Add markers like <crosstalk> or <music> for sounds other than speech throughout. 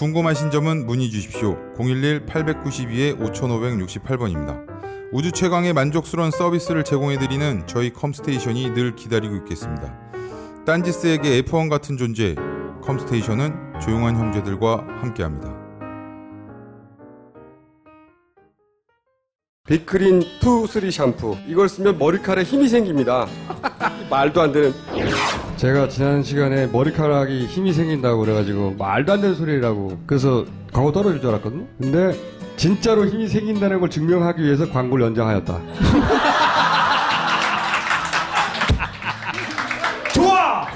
궁금하신 점은 문의 주십시오. 011-892-5568번입니다. 우주 최강의 만족스러운 서비스를 제공해드리는 저희 컴스테이션이 늘 기다리고 있겠습니다. 딴지스에게 F1 같은 존재, 컴스테이션은 조용한 형제들과 함께합니다. 빅그린 two three 샴푸 이걸 쓰면 머리카락에 힘이 생깁니다 <laughs> 말도 안 되는 제가 지난 시간에 머리카락이 힘이 생긴다고 그래가지고 말도 안 되는 소리라고 그래서 광고 떨어질 줄 알았거든요. 근데 진짜로 힘이 생긴다는 걸 증명하기 위해서 광고를 연장하였다. <laughs> 좋아!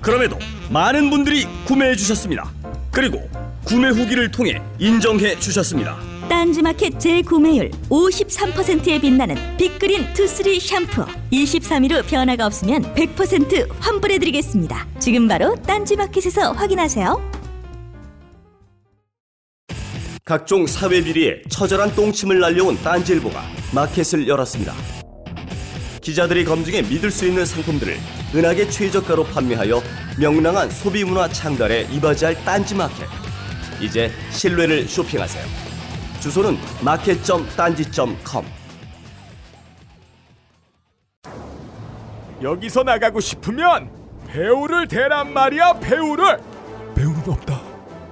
그럼에도 많은 분들이 구매해 주셨습니다. 그리고 구매 후기를 통해 인정해 주셨습니다. 딴지마켓 재구매율 53%에 빛나는 빅그린 투쓰리 샴푸 23일 후 변화가 없으면 100% 환불해드리겠습니다. 지금 바로 딴지마켓에서 확인하세요. 각종 사회 비리에 처절한 똥침을 날려온 딴지일보가 마켓을 열었습니다. 기자들이 검증해 믿을 수 있는 상품들을 은하계 최저가로 판매하여 명랑한 소비 문화 창달에 이바지할 딴지 마켓. 이제 신뢰를 쇼핑하세요. 주소는 마켓.딴지.com. 여기서 나가고 싶으면 배우를 대란 말이야 배우를 배우는 없다.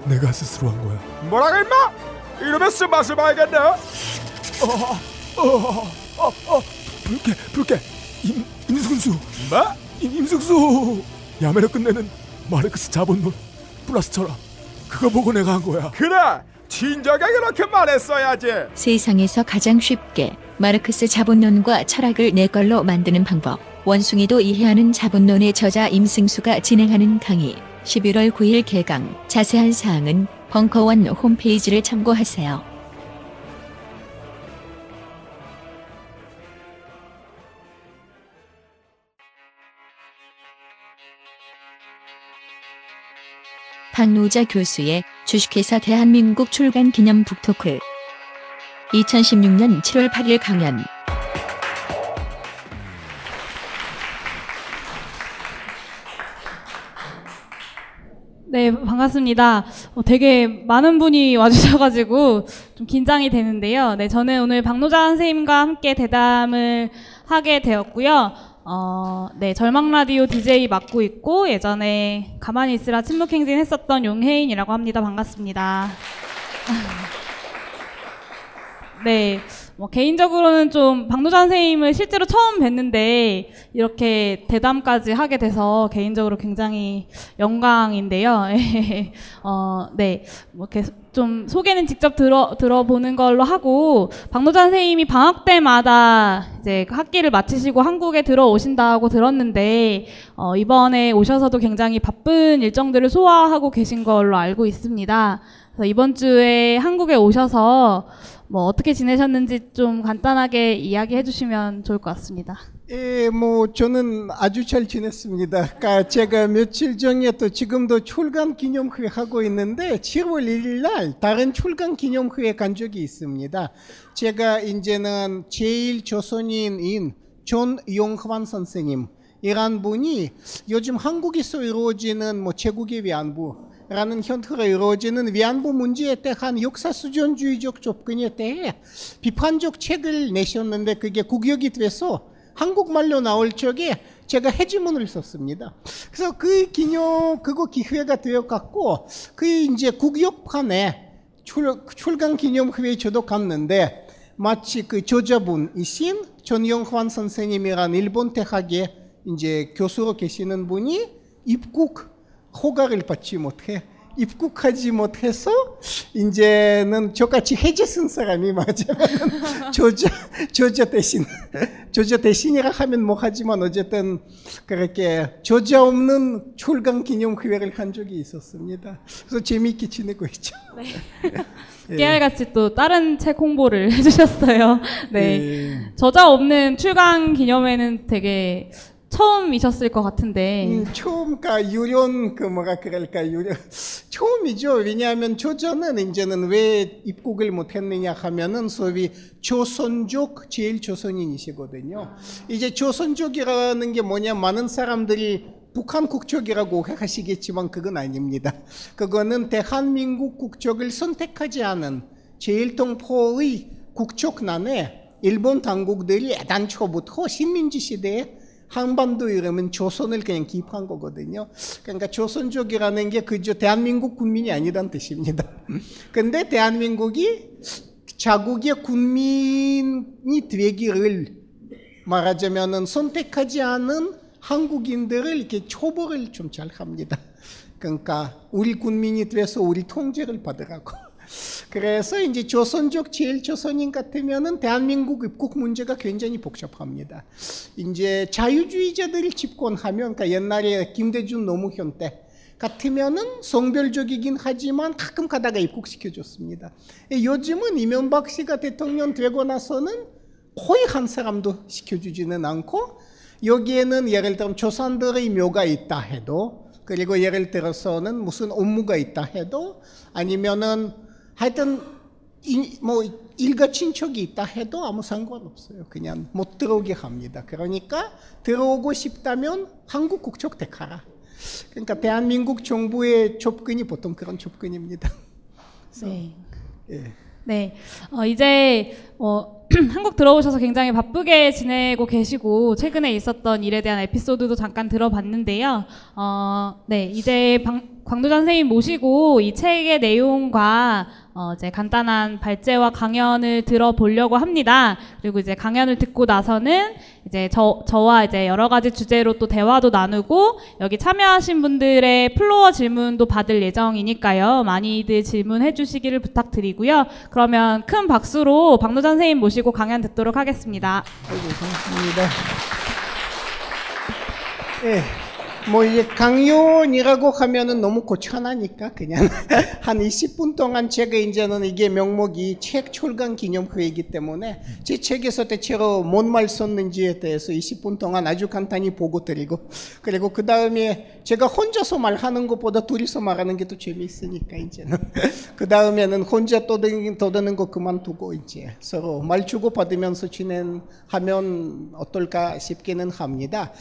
내가 스스로 한 거야. 뭐라고 임마 이러면 쓴맛을 봐야겠네 어, 어, 어, 어, 불쾌, 불쾌. 임, 임승수. 뭐? 임, 임승수. 야매로 끝내는 마르크스 자본론 플러스 철학. 그거 보고 내가 한 거야. 그래 진작에 그렇게 말했어야지 세상에서 가장 쉽게 마르크스 자본론과 철학을 내 걸로 만드는 방법. 원숭이도 이해하는 자본론의 저자 임승수가 진행하는 강의. 11월 9일 개강. 자세한 사항은 벙커원 홈페이지를 참고하세요. 박노자 교수의 주식회사 대한민국 출간 기념 북토크 2016년 7월 8일 강연 네, 반갑습니다. 어, 되게 많은 분이 와주셔가지고 좀 긴장이 되는데요. 네, 저는 오늘 박노자 선생님과 함께 대담을 하게 되었고요. 어, 네, 절망라디오 DJ 맡고 있고 예전에 가만히 있으라 침묵행진 했었던 용혜인이라고 합니다. 반갑습니다. <laughs> 네, 뭐 개인적으로는 좀 박노자 선생님을 실제로 처음 뵀는데 이렇게 대담까지 하게 돼서 개인적으로 굉장히 영광인데요. <laughs> 어, 네, 뭐 계속 좀 소개는 직접 들어 들어보는 걸로 하고 박노자 선생님이 방학 때마다 이제 그 학기를 마치시고 한국에 들어오신다고 들었는데 어, 이번에 오셔서도 굉장히 바쁜 일정들을 소화하고 계신 걸로 알고 있습니다. 그래서 이번 주에 한국에 오셔서 뭐 어떻게 지내셨는지 좀 간단하게 이야기해 주시면 좋을 것 같습니다. 예, 뭐 저는 아주 잘 지냈습니다. 그러니까 제가 며칠 전에 또 지금도 출간 기념회 하고 있는데 7월 1일 날 다른 출간 기념회에 간 적이 있습니다. 제가 이제는 재일 조선인인 정영환 선생님 이란 분이 요즘 한국에서 이루어지는 뭐 제국의 위안부 라는 형태로 이루어지는 위안부 문제에 대한 역사 수정주의적 접근에 대해 비판적 책을 내셨는데 그게 국역이 돼서 한국말로 나올 적에 제가 해지문을 썼습니다. 그래서 그 기념 그거 기회가 되어 갖고 그 이제 국역판에 출, 출간 기념회에 저도 갔는데 마치 그 저자분이신 전영환 선생님이란 일본 대학의 이제 교수로 계시는 분이 입국 허가를 받지 못해 입국하지 못해서 이제는 저같이 해제 쓴 사람이 맞으면 조조 조조 대신 조조 대신이라 하면 뭐 하지만 어쨌든 그렇게 조조 없는 출강 기념 회를 한 적이 있었습니다. 그래서 재미있게 지내고 있죠. <laughs> 예. 깨알같이 또 다른 책 홍보를 <laughs> 해주셨어요. 네. 예. 저자 없는 출강 기념회는 되게 처음이셨을 것 같은데. 음, 처음 까 유련 그 뭐가 그럴까 유련 <laughs> 처음이죠. 왜냐하면 조선은 이제는 왜 입국을 못했느냐 하면은 소위 조선족 제일 조선인이시거든요. 이제 조선족이라는 게 뭐냐 많은 사람들이 북한 국적이라고 하시겠지만 그건 아닙니다. 그거는 대한민국 국적을 선택하지 않은 제일동포의 국적난에 일본 당국들이 애당초부터 식민지 시대에 한반도 이러면 조선을 그냥 기입한 거거든요. 그러니까 조선족이라는 게 그저 대한민국 국민이 아니란 뜻입니다. <laughs> 근데 대한민국이 자국의 국민이 되기를 말하자면은 선택하지 않은 한국인들을 이렇게 초벌을 좀 잘 합니다. 그러니까 우리 국민이 돼서 우리 통제를 받으라고. 그래서 이제 조선족 제일 조선인 같으면은 대한민국 입국 문제가 굉장히 복잡합니다. 이제 자유주의자들이 집권하면, 그러니까 옛날에 김대중 노무현 때 같으면은 성별적이긴 하지만 가끔 가다가 입국시켜줬습니다. 요즘은 이명박 씨가 대통령 되고 나서는 거의 한 사람도 시켜주지는 않고 여기에는 예를 들면 조선들의 묘가 있다 해도 그리고 예를 들어서는 무슨 업무가 있다 해도 아니면은 하여튼 이, 뭐 일가 친척이 있다 해도 아무 상관없어요. 그냥 못 들어오게 합니다. 그러니까 들어오고 싶다면 한국 국적 택하라. 그러니까 대한민국 정부의 접근이 보통 그런 접근입니다. <laughs> 네. 예. 네. 어, 이제 어, <clears throat> 한국 들어오셔서 굉장히 바쁘게 지내고 계시고 최근에 있었던 일에 대한 에피소드도 잠깐 들어봤는데요. 어, 네. 이제 방, 광도자 선생님 모시고 이 책의 내용과 어, 이제 간단한 발제와 강연을 들어보려고 합니다. 그리고 이제 강연을 듣고 나서는 이제 저, 저와 이제 여러 가지 주제로 또 대화도 나누고 여기 참여하신 분들의 플로어 질문도 받을 예정이니까요. 많이들 질문해 주시기를 부탁드리고요. 그러면 큰 박수로 박노자 선생님 모시고 강연 듣도록 하겠습니다. 아이고, 고맙습니다. 예. 뭐 이제 강연이라고 하면은 너무 거창하니까 그냥 <laughs> 한 20분 동안 제가 이제는 이게 명목이 책 출간 기념회이기 때문에 제 책에서 대체로 뭔 말 썼는지에 대해서 20분 동안 아주 간단히 보고 드리고 그리고 그 다음에 제가 혼자서 말하는 것보다 둘이서 말하는 게더 재미있으니까 이제는 <laughs> 그 다음에는 혼자 떠드는, 떠드는 거 그만두고 이제 서로 말 주고 받으면서 진행하면 어떨까 싶기는 합니다.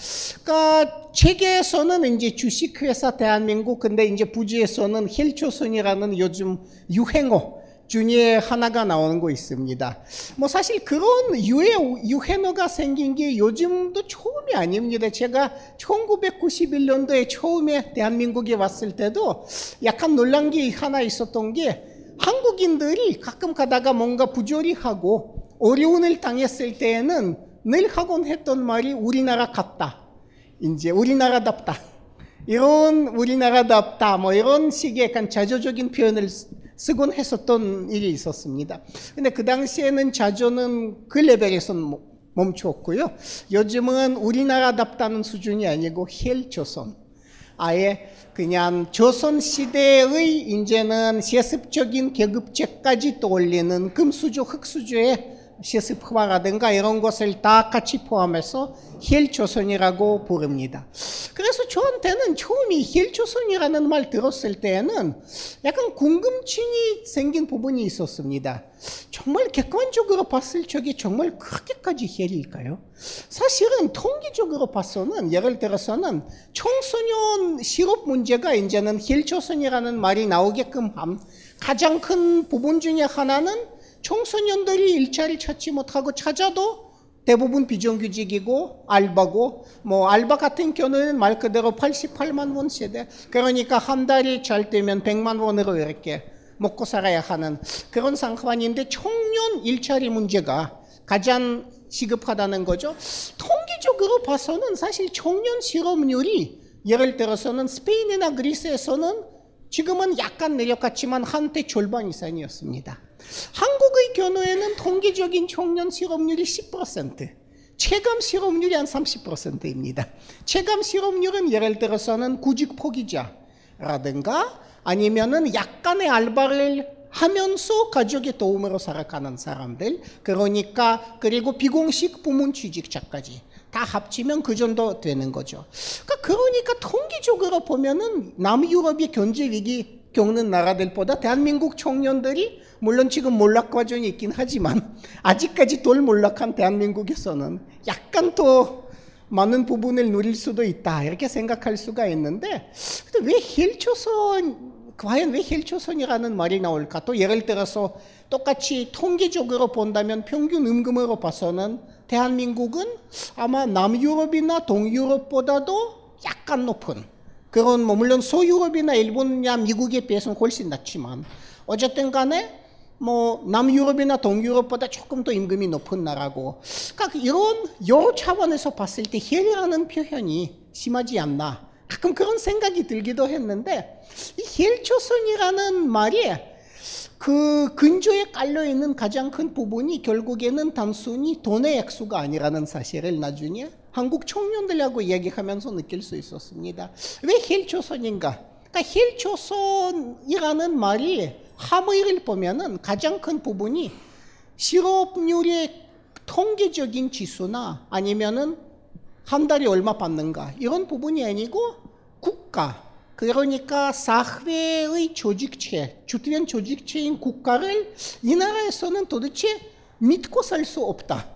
그러니까 책에서 는 이제 주식회사 대한민국 근데 이제 부지에서는 힐조선이라는 요즘 유행어 중에 하나가 나오는 거 있습니다. 뭐 사실 그런 유해, 유행어가 생긴 게 요즘도 처음이 아닙니다. 제가 1991년도에 처음에 대한민국에 왔을 때도 약간 놀란 게 하나 있었던 게 한국인들이 가끔 가다가 뭔가 부조리하고 어려움을 당했을 때에는 늘 하곤 했던 말이 우리나라 같다. 이제 우리나라답다. 이런 우리나라답다. 뭐 이런 식의 약간 자조적인 표현을 쓰곤 했었던 일이 있었습니다. 근데 그 당시에는 자조는 그 레벨에서는 멈췄고요. 요즘은 우리나라답다는 수준이 아니고 헬조선. 아예 그냥 조선 시대의 이제는 세습적인 계급제까지 떠올리는 금수저, 흑수저의 세습화라든가 이런 것을 다 같이 포함해서 힐조선이라고 부릅니다. 그래서 저한테는 처음에 힐조선이라는 말 들었을 때에는 약간 궁금증이 생긴 부분이 있었습니다. 정말 객관적으로 봤을 적에 정말 그렇게까지 헬일까요? 사실은 통계적으로 봐서는 예를 들어서는 청소년 실업 문제가 이제는 힐조선이라는 말이 나오게끔 한 가장 큰 부분 중에 하나는 청소년들이 일자리 찾지 못하고 찾아도 대부분 비정규직이고 알바고 뭐 알바 같은 경우는 말 그대로 88만 원 세대 그러니까 한 달이 잘 되면 100만 원으로 이렇게 먹고 살아야 하는 그런 상황인데 청년 일자리 문제가 가장 시급하다는 거죠. 통계적으로 봐서는 사실 청년 실업률이 예를 들어서는 스페인이나 그리스에서는 지금은 약간 내려갔지만 한때 절반 이상이었습니다. 한국의 경우에는 통계적인 청년 실업률이 10%, 체감 실업률이 한 30%입니다. 체감 실업률은 예를 들어서는 구직 포기자라든가 아니면은 약간의 알바를 하면서 가족의 도움으로 살아가는 사람들, 그러니까 그리고 비공식 부문 취직자까지 다 합치면 그 정도 되는 거죠. 그러니까, 그러니까 통계적으로 보면은 남유럽이 경제 위기 겪는 나라들보다 대한민국 청년들이 물론 지금 몰락 과정이 있긴 하지만 아직까지 덜 몰락한 대한민국에서는 약간 더 많은 부분을 누릴 수도 있다 이렇게 생각할 수가 있는데 왜 헬초선 과연 왜 헬초선이라는 말이 나올까? 또 예를 들어서 똑같이 통계적으로 본다면 평균 임금으로 봐서는 대한민국은 아마 남유럽이나 동유럽보다도 약간 높은 그런 뭐 물론 소유럽이나 일본이나 미국에 비해서는 훨씬 낮지만 어쨌든 간에 뭐 남유럽이나 동유럽보다 조금 더 임금이 높은 나라고 그러니까 이런 여러 차원에서 봤을 때 헬이라는 표현이 심하지 않나 가끔 그런 생각이 들기도 했는데 이 헬초선이라는 말이 그 근조에 깔려 있는 가장 큰 부분이 결국에는 단순히 돈의 액수가 아니라는 사실을 나중에 한국 청년들하고 얘기하면서 느낄 수 있었습니다. 왜 헬초선인가? 그러니까 헬초선이라는 말이 함의를 보면은 가장 큰 부분이 실업률의 통계적인 지수나 아니면은 한 달에 얼마 받는가 이런 부분이 아니고 국가 그러니까 사회의 조직체 주된 조직체인 국가를 이 나라에서는 도대체 믿고 살 수 없다.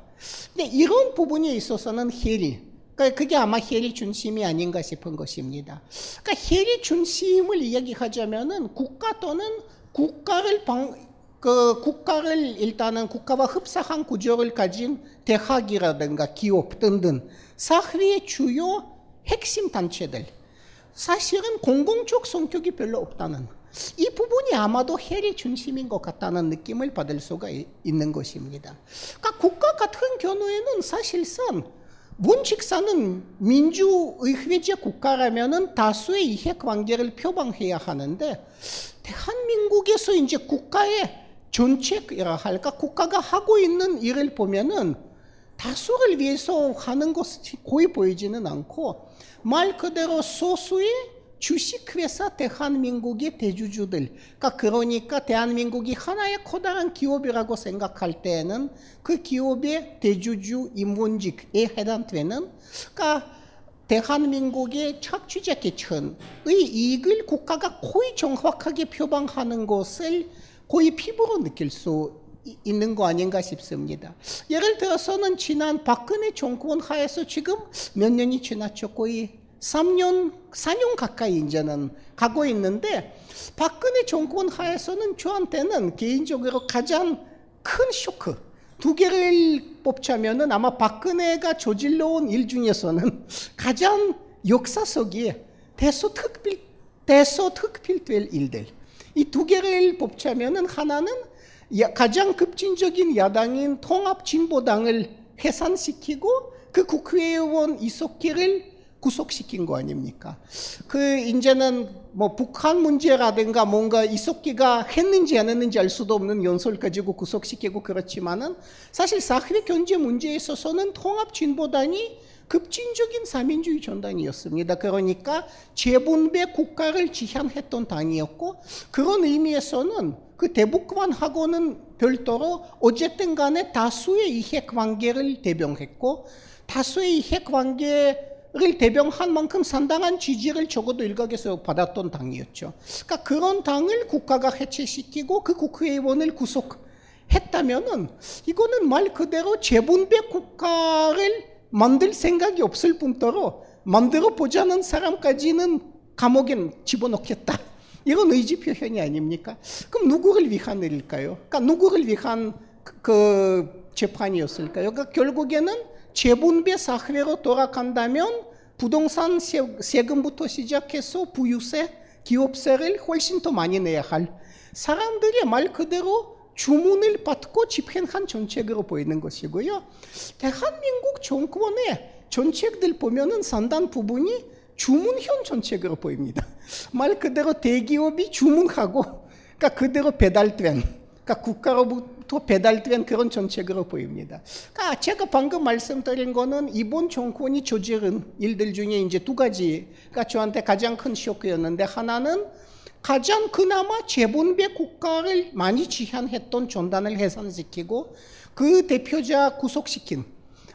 근데 이런 부분에 있어서는 헬이 그러니까 그게 아마 헬이 중심이 아닌가 싶은 것입니다. 그러니까 헬이 중심을 이야기하자면은 국가 또는 국가를 방, 그 국가를 일단은 국가와 흡사한 구조를 가진 대학이라든가 기업 등등 사회의 주요 핵심 단체들 사실은 공공적 성격이 별로 없다는 이 부분이 아마도 헬의 중심인 것 같다는 느낌을 받을 수가 있는 것입니다. 그러니까 국가 같은 경우에는 사실상 문칙사는 민주의회제 국가라면은 다수의 이해 관계를 표방해야 하는데 대한민국에서 이제 국가의 정책이라 할까? 국가가 하고 있는 일을 보면은 다수를 위해서 하는 것이 거의 보이지는 않고 말 그대로 소수의 주식회사 대한민국의 대주주들 그러니까, 그러니까 대한민국이 하나의 커다란 기업이라고 생각할 때에는 그 기업의 대주주 임원직에 해당되는 그러니까 대한민국의 착취자 계층의 이익을 국가가 거의 정확하게 표방하는 것을 거의 피부로 느낄 수 있는 거 아닌가 싶습니다. 예를 들어서는 지난 박근혜 정권 하에서 지금 몇 년이 지났죠. 거의 3년, 4년 가까이 이제는 가고 있는데 박근혜 정권 하에서는 저한테는 개인적으로 가장 큰 쇼크. 두 개를 뽑자면은 아마 박근혜가 저질러온 일 중에서는 <laughs> 가장 역사 속에 대소특필 대소특필될 일들. 이 두 개를 뽑자면은 하나는 가장 급진적인 야당인 통합진보당을 해산시키고 그 국회의원 이석기를 구속시킨 거 아닙니까? 그 이제는 뭐 북한 문제라든가 뭔가 이석기가 했는지 안 했는지 알 수도 없는 연설 가지고 구속시키고 그렇지만은 사실 사회 경제 문제에 있어서는 통합진보당이 급진적인 사민주의 전당이었습니다. 그러니까 재분배 국가를 지향했던 당이었고 그런 의미에서는 그 대북관하고는 별도로 어쨌든 간에 다수의 이해 관계를 대변했고 다수의 이해 관계 를 대변한 만큼 상당한 지지를 적어도 일각에서 받았던 당이었죠. 그러니까 그런 당을 국가가 해체시키고 그 국회의원을 구속했다면은 이거는 말 그대로 재분배 국가를 만들 생각이 없을 뿐더러 만들어 보자는 사람까지는 감옥에 집어넣겠다. 이건 의지 표현이 아닙니까? 그럼 누구를 위한 일일까요? 그러니까 누구를 위한 그, 그 재판이었을까요? 그러니까 결국에는 재분배 사회로 돌아간다면 부동산 세금부터 시작해서 부유세, 기업세를 훨씬 더 많이 내야 할 사람들이 말 그대로 주문을 받고 집행한 정책으로 보이는 것이고요. 대한민국 정권의 정책들 보면은 상당 부분이 주문형 정책으로 보입니다. 말 그대로 대기업이 주문하고, 그러니까 그대로 배달된, 그러니까 국가로부터 배달된 그런 정책으로 보입니다. 그러니까 제가 방금 말씀드린 거는 이번 정권이 저지른 일들 중에 이제 두 가지가 저한테 가장 큰 쇼크였는데 하나는 가장 그나마 재본배 국가를 많이 지향했던 전단을 해산시키고 그 대표자 구속시킨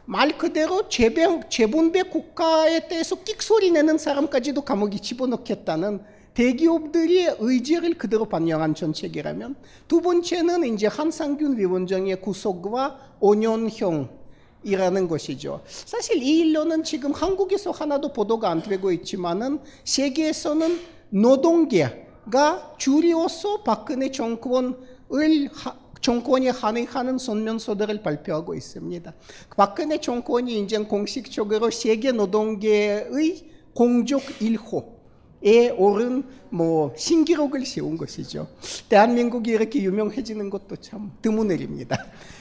말 그대로 재배, 재본배 국가에 대해서 끽소리 내는 사람까지도 감옥에 집어넣겠다는 대기업들의 의지를 그대로 반영한 정책이라면 두 번째는 이제 한상균 위원장의 구속과 5년형이라는 것이죠. 사실 이 일로는 지금 한국에서 하나도 보도가 안 되고 있지만은 세계에서는 노동계가 줄이어서 박근혜 정권을 정권이 한행하는 선면서들을 발표하고 있습니다. 박근혜 정권이 이제 공식적으로 세계 노동계의 공적 1호 에 오른 뭐 신기록을 세운 것이죠. 대한민국이 이렇게 유명해지는 것도 참 드문 일입니다.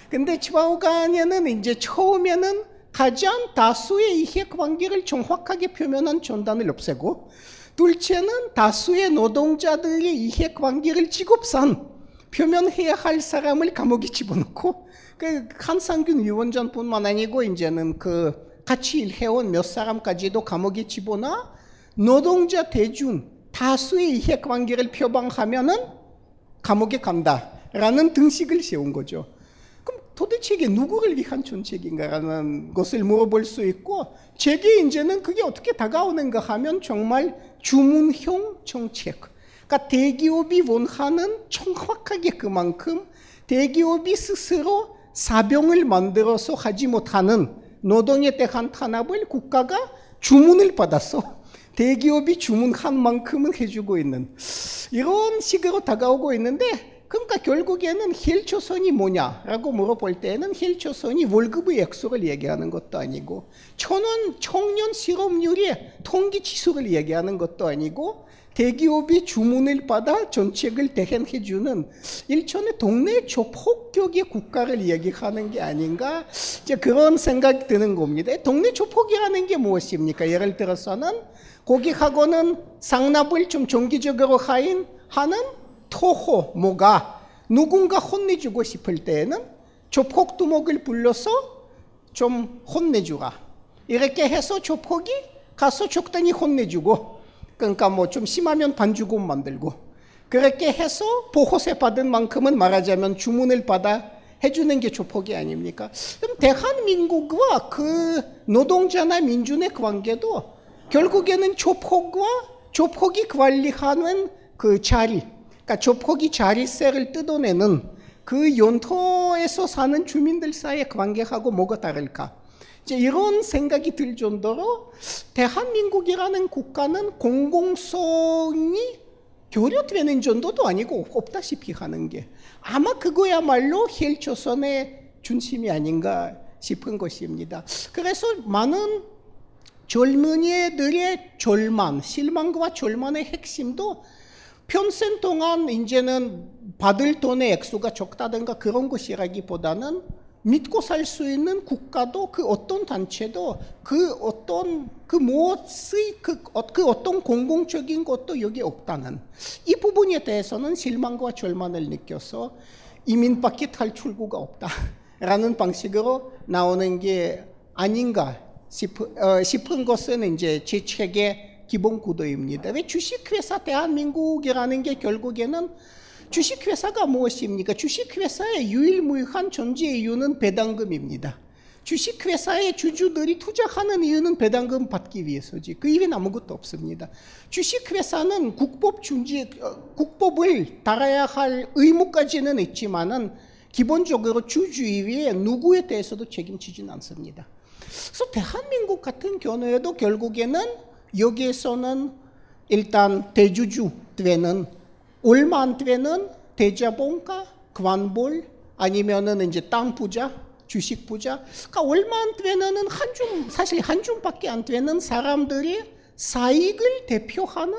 근데 좌우간에는 이제 처음에는 가장 다수의 이해 관계를 정확하게 표현한 전단을 없애고 둘째는 다수의 노동자들의 이해 관계를 지급산 표면해야 할 사람을 감옥에 집어넣고 그 한상균 위원장뿐만 아니고 이제는 그 같이 일해온 몇 사람까지도 감옥에 집어넣어 노동자 대중 다수의 이해 관계를 표방하면은 감옥에 간다라는 등식을 세운 거죠. 그럼 도대체 이게 누구를 위한 정책인가라는 것을 물어볼 수 있고 제게 이제는 그게 어떻게 다가오는가 하면 정말 주문형 정책. 그러니까 대기업이 원하는 정확하게 그만큼 대기업이 스스로 사병을 만들어서 하지 못하는 노동에 대한 탄압을 국가가 주문을 받아서 대기업이 주문한 만큼은 해주고 있는 이런 식으로 다가오고 있는데 그러니까 결국에는 힐초선이 뭐냐라고 물어볼 때는 힐초선이 월급의 액수를 얘기하는 것도 아니고 천원 청년 실업률의 통기 지수를 얘기하는 것도 아니고 대기업이 주문을 받아 정책을 대행해주는 일촌의 동네 조폭격의 국가를 얘기하는 게 아닌가 이제 그런 생각이 드는 겁니다. 동네 조폭이라는 게 무엇입니까? 예를 들어서는 고객하고는 상납을 좀 정기적으로 하인 하는 토호 뭐가 누군가 혼내주고 싶을 때에는 조폭 두목을 불러서 좀 혼내주라. 이렇게 해서 조폭이 가서 적당히 혼내주고 그러니까 뭐 좀 심하면 반주금 만들고 그렇게 해서 보호세 받은 만큼은 말하자면 주문을 받아 해주는 게 조폭이 아닙니까? 그럼 대한민국과 그 노동자나 민중의 관계도 결국에는 조폭과 조폭이 관리하는 그 자리, 그러니까 조폭이 자리세를 뜯어내는 그 연토에서 사는 주민들 사이의 관계하고 뭐가 다를까? 이제 이런 생각이 들 정도로 대한민국이라는 국가는 공공성이 교류되는 정도도 아니고 없다시피 하는 게 아마 그거야말로 헬조선의 중심이 아닌가 싶은 것입니다. 그래서 많은 젊은이들의 절만, 실망과 절만의 핵심도 평생 동안 이제는 받을 돈의 액수가 적다든가 그런 것이라기보다는 믿고 살 수 있는 국가도 그 어떤 단체도 그 어떤 그 무엇의 그, 어, 그 어떤 공공적인 것도 여기 없다는 이 부분에 대해서는 실망과 절망을 느껴서 이민 밖에 탈출구가 없다라는 방식으로 나오는 게 아닌가 싶은, 어, 싶은 것은 이제 제 책의 기본 구도입니다. 왜 주식회사 대한민국이라는 게 결국에는 주식회사가 무엇입니까? 주식회사의 유일무이한 존재 이유는 배당금입니다. 주식회사의 주주들이 투자하는 이유는 배당금 받기 위해서지. 그 이외엔 아무것도 없습니다. 주식회사는 국법 중지, 어, 국법을 달아야 할 의무까지는 있지만은 기본적으로 주주 이외에 누구에 대해서도 책임지진 않습니다. 그래서 대한민국 같은 경우에도 결국에는 여기에서는 일단 대주주 되는 안 되는 대자본가, 관볼 아니면은 이제 땅 부자, 주식 부자. 그러니까 안 되는 한 줌, 사실 한 줌밖에 안 되는 사람들이 사익을 대표하는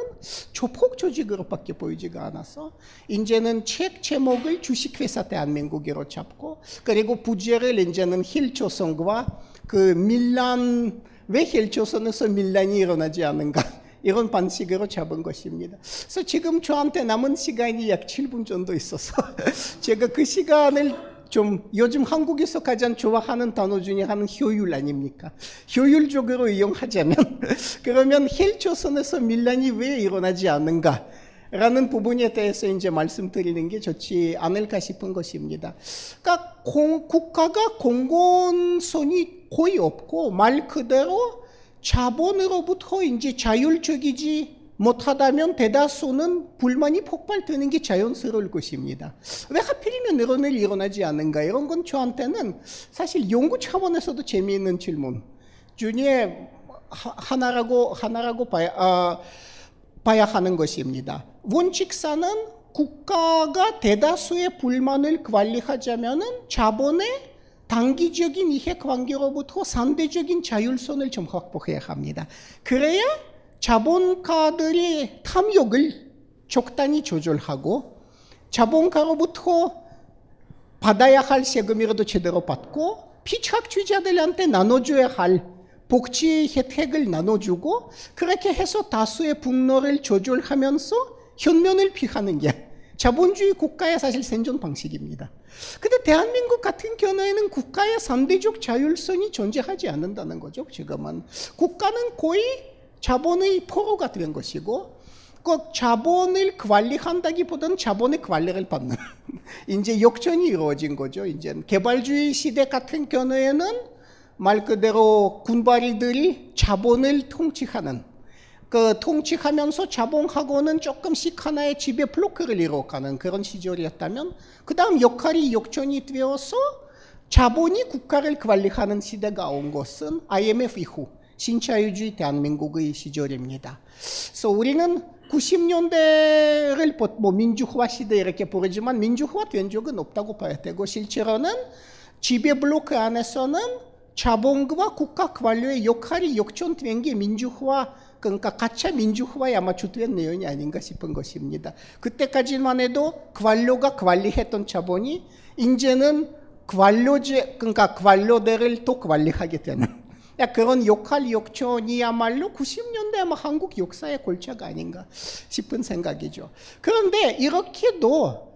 조폭 조직으로밖에 보이지가 않아서 이제는 책 제목을 주식회사 대한민국으로 잡고 그리고 부제를 이제는 힐조선과 그 밀란 왜 헬조선에서 밀란이 일어나지 않은가? <laughs> 이런 방식으로 잡은 것입니다. 그래서 지금 저한테 남은 시간이 약 7분 정도 있어서 <laughs> 제가 그 시간을 좀 요즘 한국에서 가장 좋아하는 단어 중에 하나는 효율 아닙니까? 효율적으로 이용하자면 <laughs> 그러면 헬조선에서 밀란이 왜 일어나지 않는가? 라는 부분에 대해서 이제 말씀드리는 게 좋지 않을까 싶은 것입니다. 그러니까 공, 국가가 공공선이 거의 없고 말 그대로 자본으로부터 이제 자율적이지 못하다면 대다수는 불만이 폭발되는 게 자연스러울 것입니다. 왜 하필이면 이런 일 일어나지 않는가? 이런 건 저한테는 사실 연구 차원에서도 재미있는 질문 중에 하나라고 하나라고 봐야, 아, 봐야 하는 것입니다. 원칙사는 국가가 대다수의 불만을 관리하자면은 자본의 단기적인 이해관계로부터 상대적인 자율성을 좀 확보해야 합니다. 그래야 자본가들의 탐욕을 적당히 조절하고 자본가로부터 받아야 할 세금이라도 제대로 받고 피착주자들한테 나눠줘야 할 복지 혜택을 나눠주고 그렇게 해서 다수의 분노를 조절하면서 현면을 피하는 게 자본주의 국가의 사실 생존 방식입니다. 근데 대한민국 같은 경우에는 국가의 상대적 자율성이 존재하지 않는다는 거죠. 지금은 국가는 거의 자본의 포로가 된 것이고 꼭 자본을 관리한다기보다는 자본의 관리를 받는 <laughs> 이제 역전이 이루어진 거죠. 이제 개발주의 시대 같은 경우에는 말 그대로 군발이들이 자본을 통치하는 그 통치하면서 자본하고는 조금씩 하나의 지배 블로크를 이뤄가는 그런 시절이었다면 그 다음 역할이 역전이 되어서 자본이 국가를 관리하는 시대가 온 것은 IMF 이후 신자유주의 대한민국의 시절입니다. 그래서 우리는 90년대를 뭐 민주화 시대 이렇게 부르지만 민주화 된 적은 없다고 봐야 되고 실제로는 지배 블로크 안에서는 자본과 국가 관료의 역할이 역전된 게 민주화 그러니까 가차 민주화에 아마 주된 내용이 아닌가 싶은 것입니다. 그때까지만 해도 관료가 관리했던 자본이 이제는 관료제 그러니까 관료들을 또 관리하게 되는 <laughs> 그런 역할 역전이야말로 90년대 아마 한국 역사의 골자가 아닌가 싶은 생각이죠. 그런데 이렇게도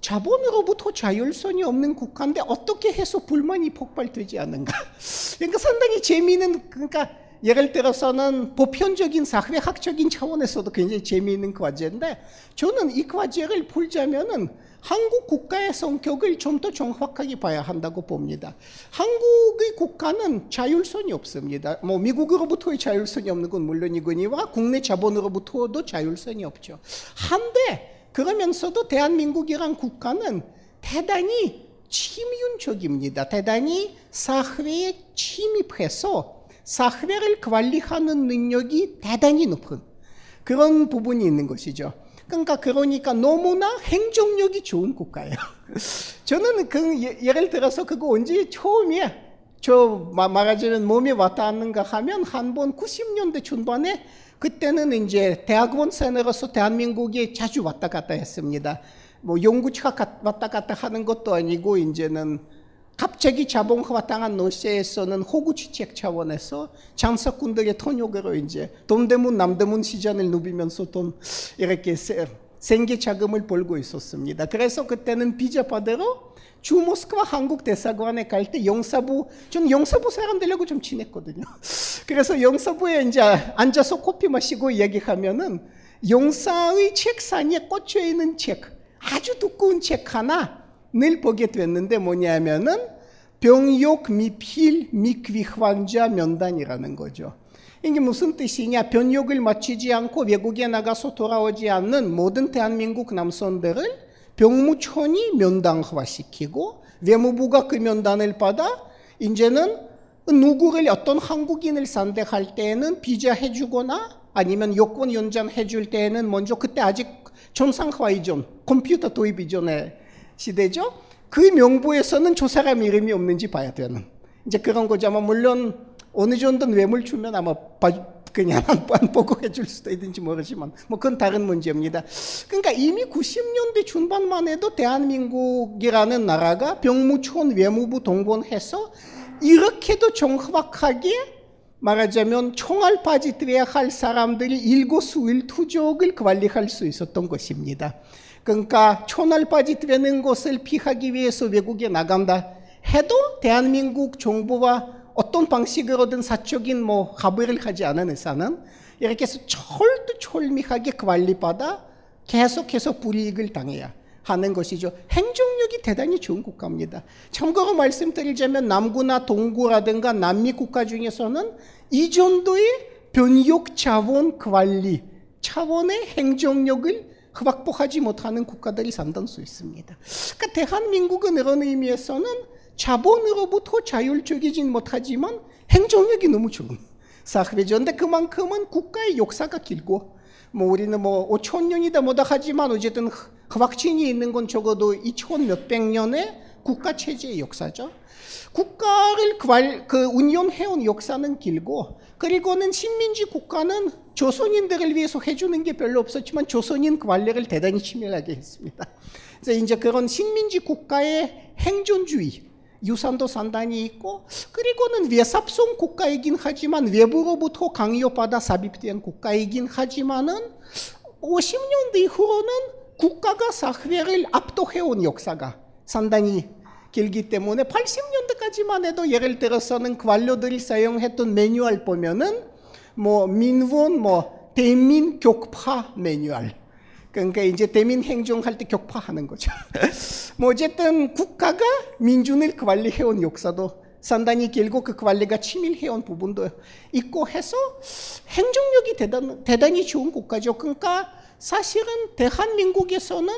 자본으로부터 자율성이 없는 국가인데 어떻게 해서 불만이 폭발되지 않는가? <laughs> 그러니까 상당히 재미있는 그러니까 예를 들어서는 보편적인 사회학적인 차원에서도 굉장히 재미있는 과제인데 저는 이 과제를 풀자면은 한국 국가의 성격을 좀 더 정확하게 봐야 한다고 봅니다. 한국의 국가는 자율성이 없습니다. 뭐 미국으로부터의 자율성이 없는 건 물론이거니와 국내 자본으로부터도 자율성이 없죠. 한데 그러면서도 대한민국이란 국가는 대단히 침윤적입니다. 대단히 사회에 침입해서 사회를 관리하는 능력이 대단히 높은 그런 부분이 있는 것이죠. 그러니까 그러니까 너무나 행정력이 좋은 국가예요. <laughs> 저는 그 예, 예를 들어서 그거 언제 처음에 저 말하자면 몸에 왔다는가 하면 한 번 90년대 중반에 그때는 이제 대학원 생으로서 대한민국에 자주 왔다 갔다 했습니다. 뭐 연구차 왔다 갔다 하는 것도 아니고 이제는 갑자기 자본화 당한 노세에서는 호구 취책 차원에서 장사꾼들의 통역으로 이제 동대문 남대문 시장을 누비면서 돈 이렇게 생계 자금을 벌고 있었습니다. 그래서 그때는 비자 받으러 주 모스크바 한국 대사관에 갈 때 영사부 좀 영사부 사람들하고 좀 친했거든요. <laughs> 그래서 영사부에 이제 앉아서 커피 마시고 얘기하면은 영사의 책상에 꽂혀 있는 책 아주 두꺼운 책 하나 늘 보게 됐는데 뭐냐면은 병역 미필 미귀 환자 면단이라는 거죠. 이게 무슨 뜻이냐? 병역을 마치지 않고 외국에 나가서 돌아오지 않는 모든 대한민국 남성들을 병무청이 면담화시키고 외무부가 그 면단을 받아 이제는 누구를 어떤 한국인을 상대할 때에는 비자 해주거나 아니면 요건 연장 해줄 때에는 먼저 그때 아직 정상화 이전 컴퓨터 도입 이전의 시대죠. 그 명부에서는 저 사람 이름이 없는지 봐야 되는 이제 그런 거죠. 아마 물론 어느 정도는 외물 주면 아마 그냥 <laughs> 안 보고 해줄 수도 있는지 모르지만 뭐 그건 다른 문제입니다. 그러니까 이미 90년대 중반만 해도 대한민국이라는 나라가 병무청 외무부 동원해서 이렇게도 정확하게 말하자면 총알 빠지들어야 할 사람들이 일거수일 투족을 관리할 수 있었던 것입니다. 그러니까 총알 빠지들는 것을 피하기 위해서 외국에 나간다 해도 대한민국 정부와 어떤 방식으로든 사적인 뭐 합의를 하지 않은 이상은 이렇게 해서 철두철미하게 관리받아 계속해서 불이익을 당해야 하는 것이죠. 행정력이 대단히 좋은 국가입니다. 참고로 말씀드리자면 남구나 동구라든가 남미 국가 중에서는 이 정도의 변역 자원 관리 차원의 행정력을 확보하지 못하는 국가들이 상당히 수 있습니다. 그러니까 대한민국은 이런 의미에서는 자본으로부터 자율적이진 못하지만 행정력이 너무 좋은 사회죠. 근데 그만큼은 국가의 역사가 길고 뭐 우리는 뭐 5천 년이다 뭐다 하지만 어쨌든 확신이 있는 건 적어도 2천 몇백 년의 국가 체제의 역사죠. 국가를 관, 그 운영해온 역사는 길고 그리고는 식민지 국가는 조선인들을 위해서 해주는 게 별로 없었지만 조선인 관리를 대단히 치밀하게 했습니다. 그래서 이제 그런 식민지 국가의 행정주의 유산도 상당히 있고 그리고는 외삽성 국가이긴 하지만 외부로부터 강요받아 삽입된 국가이긴 하지만은 50년대 이후로는 국가가 사회를 압도해온 역사가 상당히 길기 때문에 80년대까지만 해도 예를 들어서는 관료들이 사용했던 매뉴얼 보면은 뭐 민원 뭐 대민 격파 매뉴얼 그러니까 이제 대민 행정할 때 격파하는 거죠. <laughs> 뭐 어쨌든 국가가 민준을 관리해온 역사도 상당히 길고 그 관리가 치밀해온 부분도 있고 해서 행정력이 대단, 대단히 좋은 국가죠. 그러니까 사실은 대한민국에서는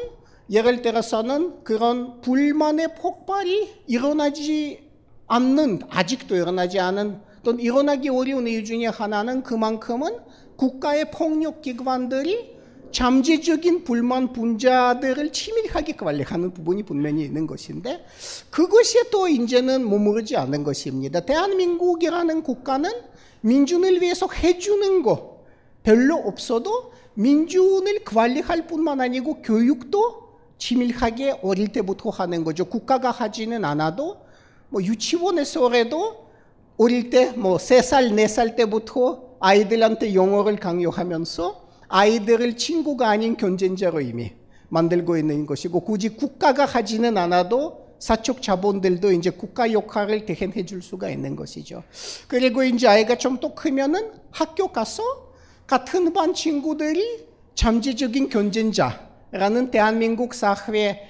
예를 들어서는 그런 불만의 폭발이 일어나지 않는 아직도 일어나지 않은 또는 일어나기 어려운 이유 중에 하나는 그만큼은 국가의 폭력 기관들이 잠재적인 불만 분자들을 치밀하게 관리하는 부분이 분명히 있는 것인데 그것이 또 이제는 머무르지 않은 것입니다. 대한민국이라는 국가는 민준을 위해서 해주는 거 별로 없어도 민준을 관리할 뿐만 아니고 교육도 치밀하게 어릴 때부터 하는 거죠. 국가가 하지는 않아도 뭐 유치원에서라도 어릴 때 뭐 세 살, 네 살 때부터 아이들한테 영어를 강요하면서 아이들을 친구가 아닌 경쟁자로 이미 만들고 있는 것이고 굳이 국가가 하지는 않아도 사적 자본들도 이제 국가 역할을 대행해 줄 수가 있는 것이죠. 그리고 이제 아이가 좀 또 크면은 학교 가서 같은 반 친구들이 잠재적인 경쟁자 라는 대한민국 사회의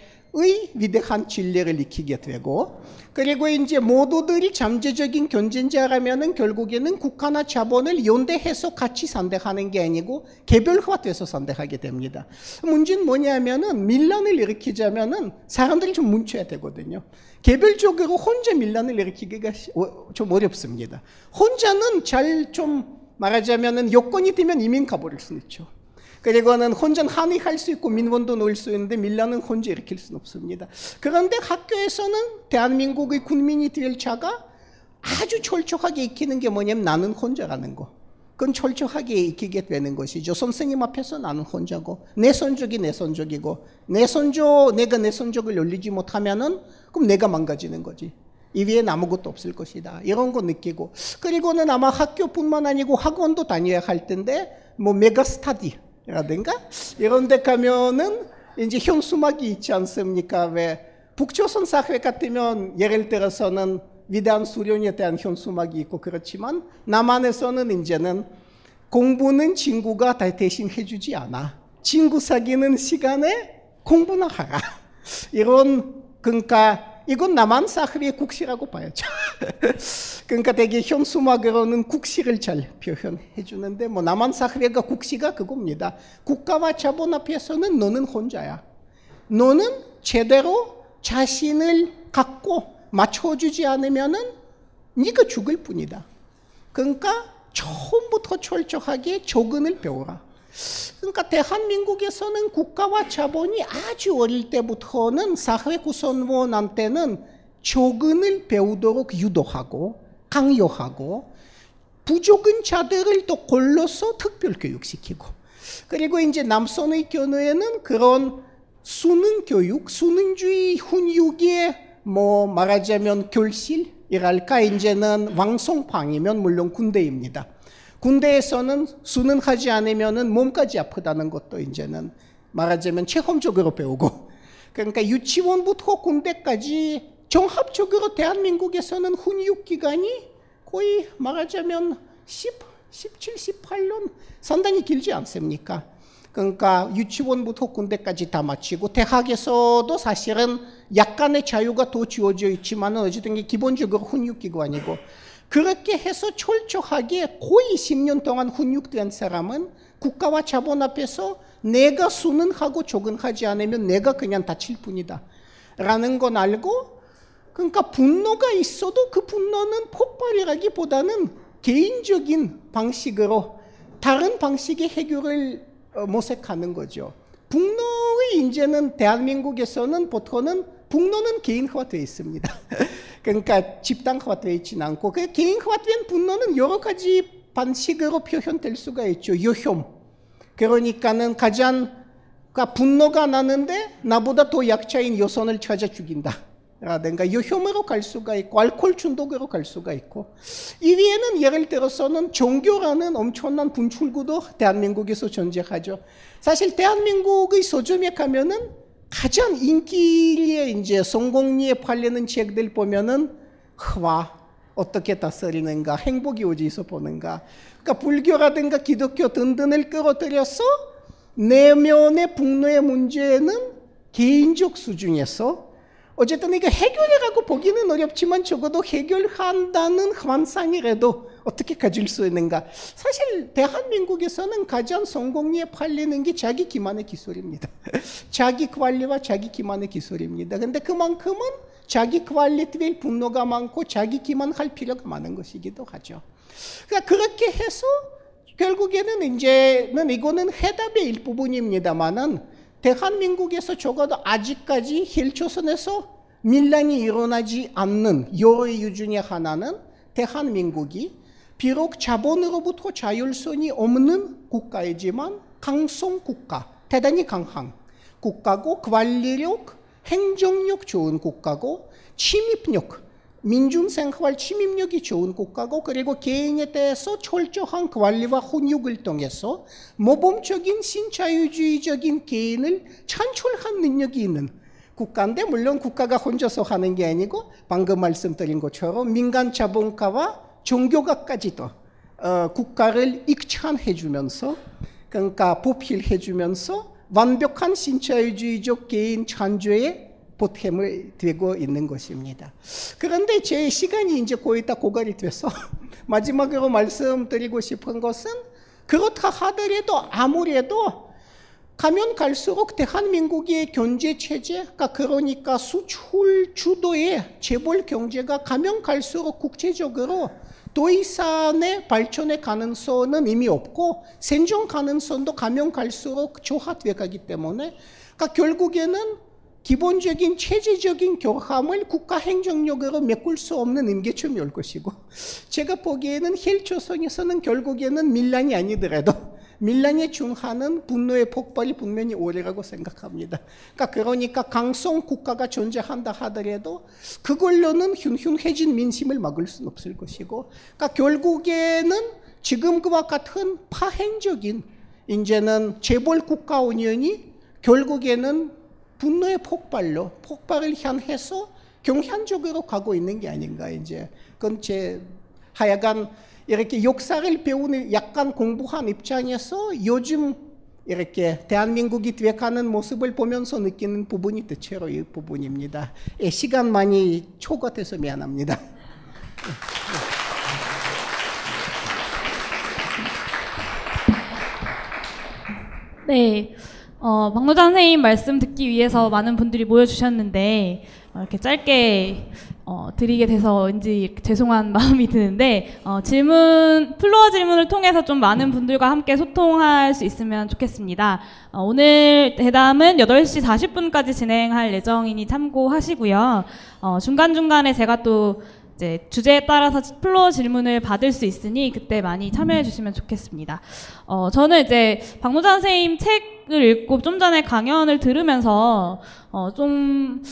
위대한 진리를 익히게 되고 그리고 이제 모두들이 잠재적인 경쟁자라면은 결국에는 국가나 자본을 연대해서 같이 상대하는 게 아니고 개별화돼서 상대하게 됩니다. 문제는 뭐냐면은 밀란을 일으키자면은 사람들이 좀 뭉쳐야 되거든요. 개별적으로 혼자 밀란을 일으키기가 좀 어렵습니다. 혼자는 잘 좀 말하자면은 여건이 되면 이민 가버릴 수 있죠. 그리고는 혼자 항의할 수 있고 민원도 넣을 수 있는데 밀란은 혼자 일으킬 수는 없습니다. 그런데 학교에서는 대한민국의 국민이 될 자가 아주 철저하게 익히는 게 뭐냐면 나는 혼자라는 거. 그건 철저하게 익히게 되는 것이죠. 선생님 앞에서 나는 혼자고 내 선족이 내 선족이고 내 선족 내가 내 선족을 열리지 못하면은 그럼 내가 망가지는 거지. 이 위엔 아무것도 없을 것이다. 이런 거 느끼고 그리고는 아마 학교뿐만 아니고 학원도 다녀야 할 텐데 뭐 메가 스타디 라든가 이런 데 가면은 이제 현수막이 있지 않습니까? 왜 북조선 사회 같으면 예를 들어서는 위대한 수련에 대한 현수막이 있고 그렇지만 남한에서는 이제는 공부는 친구가 다 대신 해주지 않아. 친구 사귀는 시간에 공부나 하라. <laughs> 이런 그러니까 이건 남한 사회의 국시라고 봐야죠. <laughs> 그러니까 되게 현수막으로는 국시를 잘 표현해 주는데 뭐 남한 사회가 국시가 그겁니다. 국가와 자본 앞에서는 너는 혼자야. 너는 제대로 자신을 갖고 맞춰주지 않으면은 네가 죽을 뿐이다. 그러니까 처음부터 철저하게 조근을 배워라. 그러니까 대한민국에서는 국가와 자본이 아주 어릴 때부터는 사회 구성원한테는 조근을 배우도록 유도하고 강요하고 부족한 자들을 또 골라서 특별 교육시키고 그리고 이제 남선의 경우에는 그런 수능 교육, 수능주의 훈육의 뭐 말하자면 결실 이랄까 이제는 왕송방이면 물론 군대입니다. 군대에서는 수능하지 않으면은 몸까지 아프다는 것도 이제는 말하자면 체험적으로 배우고. 그러니까 유치원부터 군대까지 종합적으로 대한민국에서는 훈육 기간이 거의 말하자면 10, 17, 18년? 상당히 길지 않습니까? 그러니까 유치원부터 군대까지 다 마치고 대학에서도 사실은 약간의 자유가 더 주어져 있지만 어쨌든 기본적으로 훈육기관이고 그렇게 해서 철저하게 거의 10년 동안 훈육된 사람은 국가와 자본 앞에서 내가 수능하고 적응하지 않으면 내가 그냥 다칠 뿐이다. 라는 건 알고 그러니까 분노가 있어도 그 분노는 폭발이라기보다는 개인적인 방식으로 다른 방식의 해결을 어, 모색하는 거죠. 분노의 이제는 대한민국에서는 보통은 분노는 개인화되어 있습니다. <laughs> 그러니까 집단화되어 있지는 않고 그 개인화된 분노는 여러 가지 방식으로 표현될 수가 있죠. 요혐. 그러니까는 가장 그러니까 분노가 나는데 나보다 더 약자인 여성을 찾아 죽인다. 라든가 요혐으로 갈 수가 있고 알코올 중독으로 갈 수가 있고 이 위에는 예를 들어서는 종교라는 엄청난 분출구도 대한민국에서 존재하죠. 사실 대한민국의 서점에 가면은 가장 인기에 이제 성공리에 팔리는 책들 보면은 와 어떻게 다스리는가 행복이 어디서 보는가. 그러니까 불교라든가 기독교 등등을 끌어들여서 내면의 분노의 문제는 개인적 수준에서 어쨌든 이게 해결이라고 보기는 어렵지만 적어도 해결한다는 환상이라도 어떻게 가질 수 있는가. 사실 대한민국에서는 가장 성공리에 팔리는 게 자기 기만의 기술입니다. <laughs> 자기 관리와 자기 기만의 기술입니다. 근데 그만큼은 자기 관리에 분노가 많고 자기 기만할 필요가 많은 것이기도 하죠. 그러니까 그렇게 해서 결국에는 이제는 이거는 해답의 일부분입니다만은 대한민국에서 적어도 아직까지 힐초선에서 밀란이 일어나지 않는 여러 이유 중에 하나는 대한민국이 비록 자본으로부터 자율성이 없는 국가이지만 강성 국가, 대단히 강한 국가고 관리력, 행정력 좋은 국가고 침입력, 민중생활 침입력이 좋은 국가고 그리고 개인에 대해서 철저한 관리와 훈육을 통해서 모범적인 신자유주의적인 개인을 창출한 능력이 있는 국가인데 물론 국가가 혼자서 하는 게 아니고 방금 말씀드린 것처럼 민간 자본가와 종교가까지도 어, 국가를 익찬해 주면서 그러니까 보필해 주면서 완벽한 신자유주의적 개인 창조에 보탬을 되고 있는 것입니다. 그런데 제 시간이 이제 거의 다 고갈이 돼서 <laughs> 마지막으로 말씀드리고 싶은 것은 그렇다 하더라도 아무래도 가면 갈수록 대한민국의 경제 체제가 그러니까 수출 주도의 재벌 경제가 가면 갈수록 국제적으로 더 이상의 발전의 가능성은 이미 없고 생존 가능성도 가면 갈수록 저하돼 가기 때문에 그러니까 결국에는 기본적인 체제적인 교함을 국가 행정력으로 메꿀 수 없는 임계점이 올 것이고 제가 보기에는 헬조선에서는 결국에는 밀란이 아니더라도 밀란에 중하는 분노의 폭발이 분명히 오래라고 생각합니다. 그러니까, 그러니까 강성 국가가 존재한다 하더라도 그걸로는 흉흉해진 민심을 막을 수는 없을 것이고 그러니까 결국에는 지금 그와 같은 파행적인 이제는 재벌 국가 운영이 결국에는 분노의 폭발로 폭발을 향해서 경향적으로 가고 있는 게 아닌가 이제 그건 제 하여간 이렇게 역사를 배우는 약간 공부한 입장에서 요즘 이렇게 대한민국이 돼가는 모습을 보면서 느끼는 부분이 대체로 이 부분입니다. 예, 시간 많이 초과돼서 미안합니다. 네. 어, 박노자 선생님 말씀 듣기 위해서 많은 분들이 모여주셨는데, 어, 이렇게 짧게 어, 드리게 돼서인지 죄송한 <laughs> 마음이 드는데, 어, 질문, 플로어 질문을 통해서 좀 많은 분들과 함께 소통할 수 있으면 좋겠습니다. 어, 오늘 대담은 8시 40분까지 진행할 예정이니 참고하시고요. 어, 중간 중간에 제가 또 이제 주제에 따라서 플로어 질문을 받을 수 있으니 그때 많이 참여해 주시면 좋겠습니다. 어, 저는 이제 박노자 선생님 책을 읽고 좀 전에 강연을 들으면서 어, 좀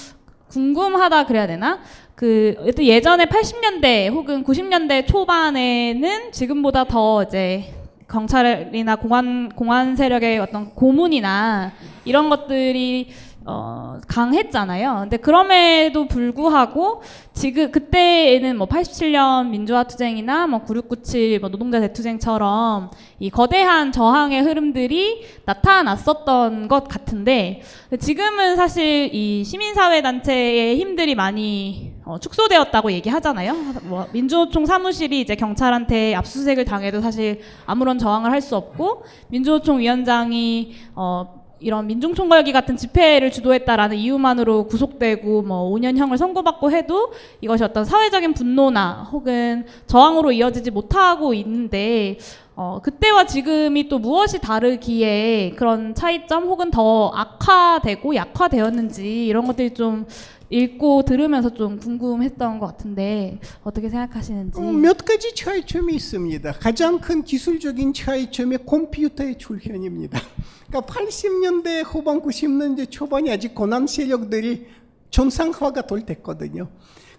궁금하다 그래야 되나? 그 예전에 80년대 혹은 90년대 초반에는 지금보다 더 이제 경찰이나 공안 공안 세력의 어떤 고문이나 이런 것들이 어, 강했잖아요. 근데 그럼에도 불구하고 지금 그때에는 뭐 87년 민주화 투쟁이나 뭐 9697, 뭐 노동자 대투쟁처럼 이 거대한 저항의 흐름들이 나타났었던 것 같은데 지금은 사실 이 시민사회 단체의 힘들이 많이 어, 축소되었다고 얘기하잖아요. 뭐 민주노총 사무실이 이제 경찰한테 압수수색을 당해도 사실 아무런 저항을 할 수 없고 민주노총 위원장이 어, 이런 민중총궐기 같은 집회를 주도했다라는 이유만으로 구속되고 뭐 5년형을 선고받고 해도 이것이 어떤 사회적인 분노나 혹은 저항으로 이어지지 못하고 있는데 어, 그때와 지금이 또 무엇이 다르기에 그런 차이점 혹은 더 악화되고 약화되었는지 이런 것들이 좀 읽고 들으면서 좀 궁금했던 것 같은데 어떻게 생각하시는지 어, 몇 가지 차이점이 있습니다. 가장 큰 기술적인 차이점이 컴퓨터의 출현입니다. 그러니까 80년대 후반 90년대 초반이 아직 고난 세력들이 정상화가 덜 됐거든요.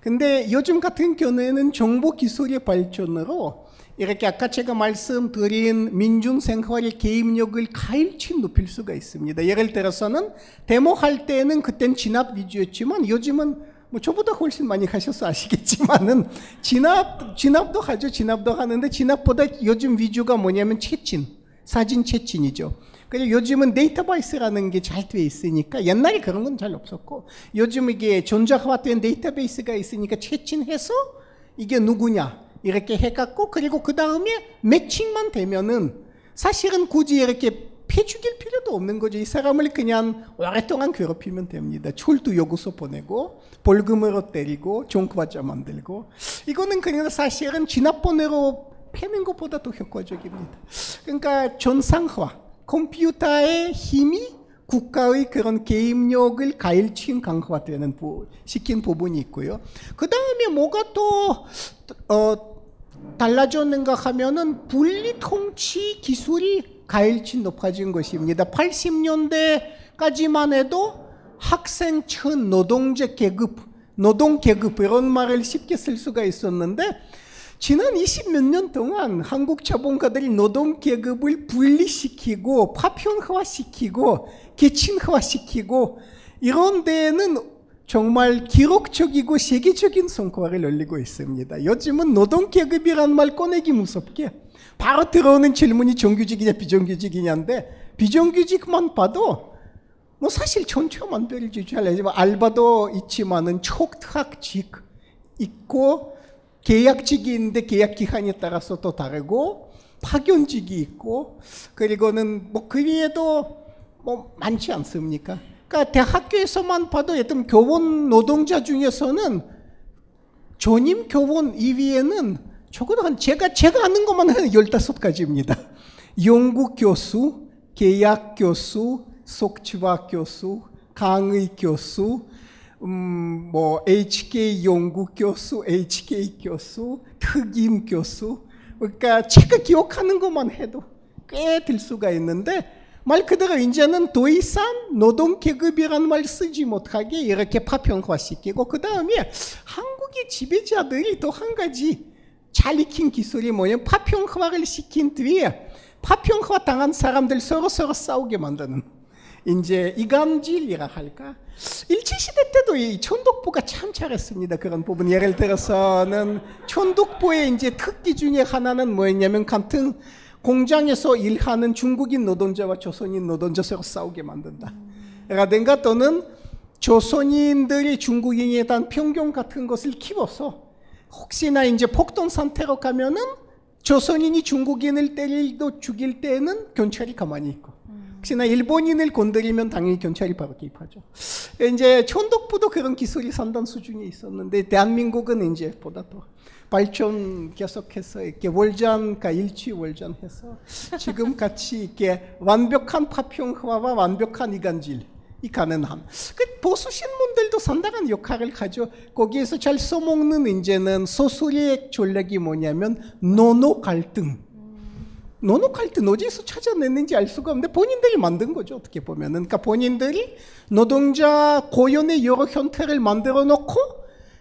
근데 요즘 같은 경우에는 정보 기술의 발전으로 이렇게 아까 제가 말씀드린 민중 생활의 개입력을 가일치 높일 수가 있습니다. 예를 들어서는 데모할 때는 그땐 진압 위주였지만 요즘은 뭐 저보다 훨씬 많이 하셔서 아시겠지만은 진압 진압도 하죠. 진압도 하는데 진압보다 요즘 위주가 뭐냐면 채친 사진 채친이죠. 그리고 요즘은 데이터베이스라는 게 잘 돼 있으니까 옛날에 그런 건 잘 없었고 요즘 이게 전자화된 데이터베이스가 있으니까 채친해서 이게 누구냐 이렇게 해갖고 그리고 그 다음에 매칭만 되면은 사실은 굳이 이렇게 패 죽일 필요도 없는 거죠. 이 사람을 그냥 오랫동안 괴롭히면 됩니다. 철도 요구서 보내고 벌금으로 때리고 종과자 만들고 이거는 그냥 사실은 진압번호로 패는 것보다 더 효과적입니다. 그러니까 전상화 컴퓨터의 힘이 국가의 그런 개입력을 가일친 강화되는 부, 시킨 부분이 있고요. 그 다음에 뭐가 또 어, 달라졌는가 하면은 분리 통치 기술이 가일치 높아진 것입니다. 80년대까지만 해도 학생천 노동자 계급, 노동 계급 이런 말을 쉽게 쓸 수가 있었는데 지난 20몇 년 동안 한국 자본가들이 노동 계급을 분리시키고 파편화시키고 계층화시키고 이런 데에는 정말 기록적이고 세계적인 성과를 올리고 있습니다. 요즘은 노동계급이란 말 꺼내기 무섭게 바로 들어오는 질문이 정규직이냐 비정규직이냐인데 비정규직만 봐도 뭐 사실 전체만 별지 알지만 알바도 있지만은 촉탁직 있고 계약직이 있는데 계약 기간에 따라서 또 다르고 파견직이 있고 그리고는 뭐그 위에도 뭐 많지 않습니까? 그러니까 대학교에서만 봐도 예를 교원 노동자 중에서는 전임 교원 2위에는 적어도 한 제가 제가 아는 것만 해도 15가지입니다. 연구 교수, 계약 교수, 속치화 교수, 강의 교수, 음, 뭐 HK 연구 교수, HK 교수, 특임 교수. 그러니까 제가 기억하는 것만 해도 꽤될 수가 있는데 말 그대로 이제는 더 이상 노동 계급이라는 말 쓰지 못하게 이렇게 파편화시키고 그 다음에 한국의 지배자들이 또 한 가지 잘 익힌 기술이 뭐냐면 파편화를 시킨 뒤에 파편화 당한 사람들 서로 서로 싸우게 만드는 이제 이감질이라 할까? 일제시대 때도 이 천독부가 참 잘했습니다. 그런 부분. 예를 들어서는 천독부의 이제 특기 중에 하나는 뭐였냐면 같은 공장에서 일하는 중국인 노동자와 조선인 노동자 서로 싸우게 만든다. 라든가 또는 조선인들이 중국인에 대한 편견 같은 것을 키워서 혹시나 이제 폭동 상태로 가면은 조선인이 중국인을 때리도 죽일 때는 경찰이 가만히 있고 혹시나 일본인을 건드리면 당연히 경찰이 바로 개입하죠. 이제 총독부도 그런 기술이 상당 수준이 있었는데 대한민국은 이제 보다 더 발전 계속해서 이렇게 일취월장 일취월장해서 지금 <laughs> 같이 이렇게 완벽한 파편화와 완벽한 이간질 이 가능함. 그 보수 신문들도 상당한 역할을 하죠. 거기에서 잘 써먹는 이제는 소설의 전략이 뭐냐면 노노 갈등. 노노 갈등 어디서 찾아냈는지 알 수가 없는데 본인들이 만든 거죠. 어떻게 보면은. 그러니까 본인들이 노동자 고연의 여러 형태를 만들어 놓고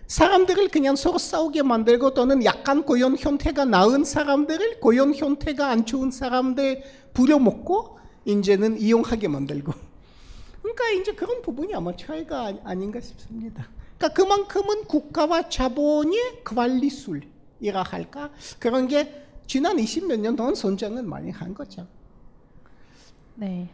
사람들을 그냥 서로 싸우게 만들고 또는 약간 고연 형태가 나은 사람들을 고연 형태가 안 좋은 사람들 부려먹고 이제는 이용하게 만들고 그러니까 이제 그런 부분이 아마 차이가 아닌가 싶습니다. 그러니까 그만큼은 국가와 자본의 관리술이라 할까 그런 게 지난 20몇 년 동안 선장은 많이 한 거죠. 네.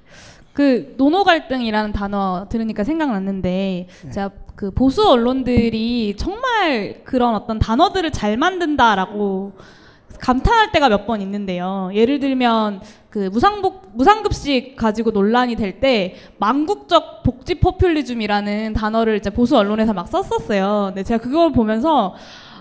그 노노 갈등이라는 단어 들으니까 생각났는데 제가 그 보수 언론들이 정말 그런 어떤 단어들을 잘 만든다라고 감탄할 때가 몇 번 있는데요. 예를 들면 그 무상복 무상급식 가지고 논란이 될 때 망국적 복지 포퓰리즘이라는 단어를 이제 보수 언론에서 막 썼었어요. 근데 제가 그걸 보면서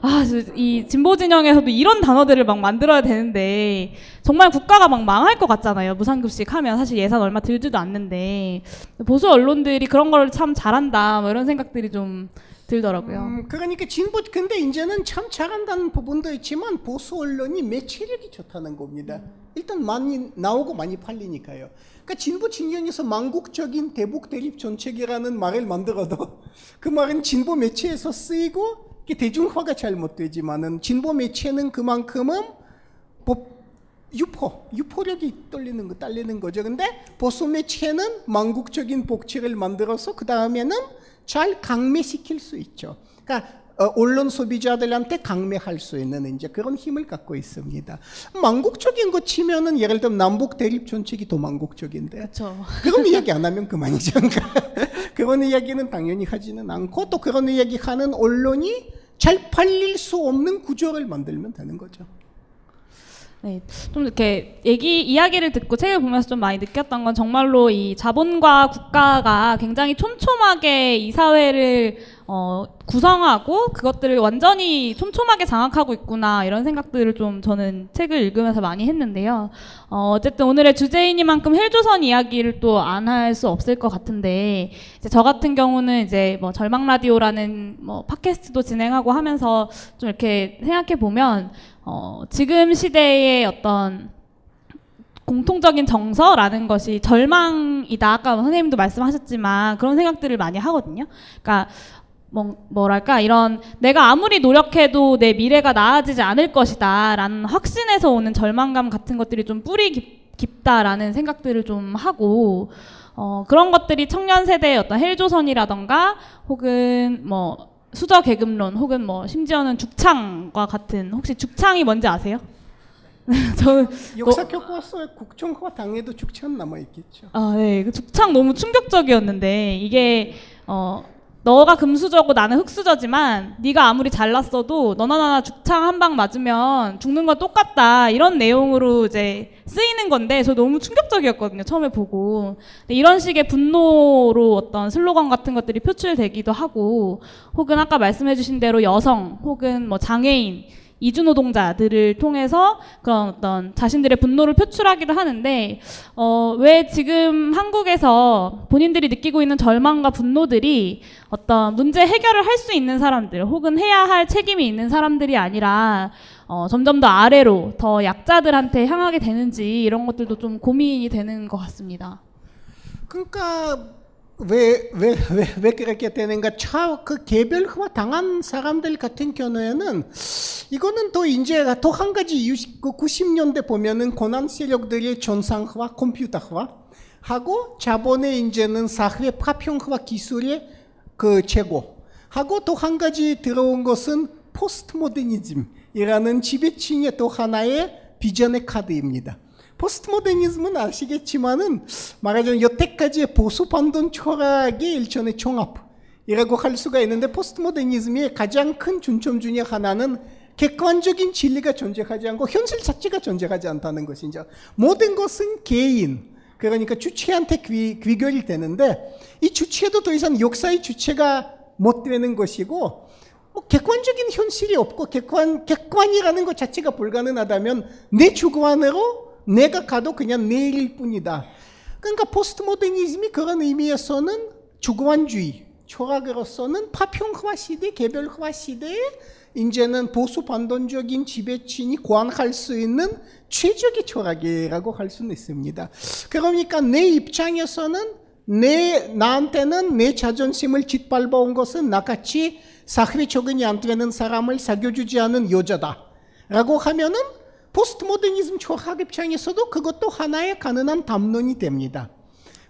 아, 저- 이 진보 진영에서도 이런 단어들을 막 만들어야 되는데 정말 국가가 막 망할 것 같잖아요. 무상급식 하면 사실 예산 얼마 들지도 않는데 보수 언론들이 그런 걸 참 잘한다 뭐 이런 생각들이 좀 들더라고요. 음, 그러니까 진보 근데 이제는 참 잘한다는 부분도 있지만 보수 언론이 매체력이 좋다는 겁니다. 일단 많이 나오고 많이 팔리니까요. 그러니까 진보 진영에서 망국적인 대북 대립 정책이라는 말을 만들어도 그 말은 진보 매체에서 쓰이고 대중화가 잘못되지만은 진보 매체는 그만큼은 법 유포, 유포력이 떨리는 거, 딸리는 거죠. 근데 보수 매체는 망국적인 복지를 만들어서 그 다음에는 잘 강매시킬 수 있죠. 그러니까 어, 언론 소비자들한테 강매할 수 있는 이제 그런 힘을 갖고 있습니다. 망국적인 거 치면은 예를 들면 남북 대립 정책이 더 망국적인데 그렇죠. 그런 이야기 안 하면 그만이죠. 그러니까 <laughs> 그런 이야기는 당연히 하지는 않고 또 그런 이야기 하는 언론이 잘 팔릴 수 없는 구조를 만들면 되는 거죠. 네, 좀 이렇게 얘기 이야기를 듣고 책을 보면서 좀 많이 느꼈던 건 정말로 이 자본과 국가가 굉장히 촘촘하게 이 사회를 어, 구성하고 그것들을 완전히 촘촘하게 장악하고 있구나 이런 생각들을 좀 저는 책을 읽으면서 많이 했는데요. 어, 어쨌든 오늘의 주제이니만큼 헬조선 이야기를 또 안 할 수 없을 것 같은데 이제 저 같은 경우는 이제 뭐 절망 라디오라는 뭐 팟캐스트도 진행하고 하면서 좀 이렇게 생각해 보면 어, 지금 시대의 어떤 공통적인 정서라는 것이 절망이다. 아까 선생님도 말씀하셨지만 그런 생각들을 많이 하거든요. 그러니까 뭐, 뭐랄까 이런 내가 아무리 노력해도 내 미래가 나아지지 않을 것이다라는 확신에서 오는 절망감 같은 것들이 좀 뿌리 깊, 깊다라는 생각들을 좀 하고 어, 그런 것들이 청년 세대의 어떤 헬조선이라던가 혹은 뭐 수저 계급론 혹은 뭐 심지어는 죽창과 같은 혹시 죽창이 뭔지 아세요? <laughs> 저는 역사 교과서에 국정화 당해도 죽창 남아 있겠죠. 아, 네. 그 죽창 너무 충격적이었는데 이게 어 너가 금수저고 나는 흙수저지만 네가 아무리 잘났어도 너나 나나 죽창 한 방 맞으면 죽는 건 똑같다. 이런 내용으로 이제 쓰이는 건데 저 너무 충격적이었거든요 처음에 보고. 이런 식의 분노로 어떤 슬로건 같은 것들이 표출되기도 하고 혹은 아까 말씀해주신 대로 여성 혹은 뭐 장애인 이주노동자들을 통해서 그런 어떤 자신들의 분노를 표출하기도 하는데 어, 왜 지금 한국에서 본인들이 느끼고 있는 절망과 분노들이 어떤 문제 해결을 할 수 있는 사람들 혹은 해야 할 책임이 있는 사람들이 아니라 어, 점점 더 아래로 더 약자들한테 향하게 되는지 이런 것들도 좀 고민이 되는 것 같습니다. 그러니까 왜 왜 왜 왜 그렇게 되는가? 차 그 개별화 당한 사람들 같은 경우에는 이거는 또 이제 또 한 가지 이유 그 90년대 보면은 고난 세력들의 전상화, 컴퓨터화 하고 자본의 이제는 사회 파평화 기술의 그 제고 하고 또 한 가지 들어온 것은 포스트 모더니즘이라는 지배층의 또 하나의 비전의 카드입니다. 포스트 모더니즘은 아시겠지만은 말하자면 여태까지의 보수 반동 철학의 일종의 종합이라고 할 수가 있는데 포스트 모더니즘의 가장 큰 중점 중에 하나는 객관적인 진리가 존재하지 않고 현실 자체가 존재하지 않다는 것이죠. 모든 것은 개인 그러니까 주체한테 귀, 귀결이 되는데 이 주체도 더 이상 역사의 주체가 못 되는 것이고 뭐 객관적인 현실이 없고 객관 객관이라는 것 자체가 불가능하다면 내 주관으로 내가 가도 그냥 내일 뿐이다. 그러니까 포스트 모더니즘이 그런 의미에서는 주관주의 철학으로서는 파평화 시대, 개별화 시대에 이제는 보수 반동적인 지배층이 관할 수 있는 최적의 철학이라고 할 수는 있습니다. 그러니까 내 입장에서는 내 나한테는 내 자존심을 짓밟아 온 것은 나같이 사회 적응이 안 되는 사람을 사귀어주지 않은 여자다 라고 하면은 포스트 모더니즘 철학 입장에서도 그것도 하나의 가능한 담론이 됩니다.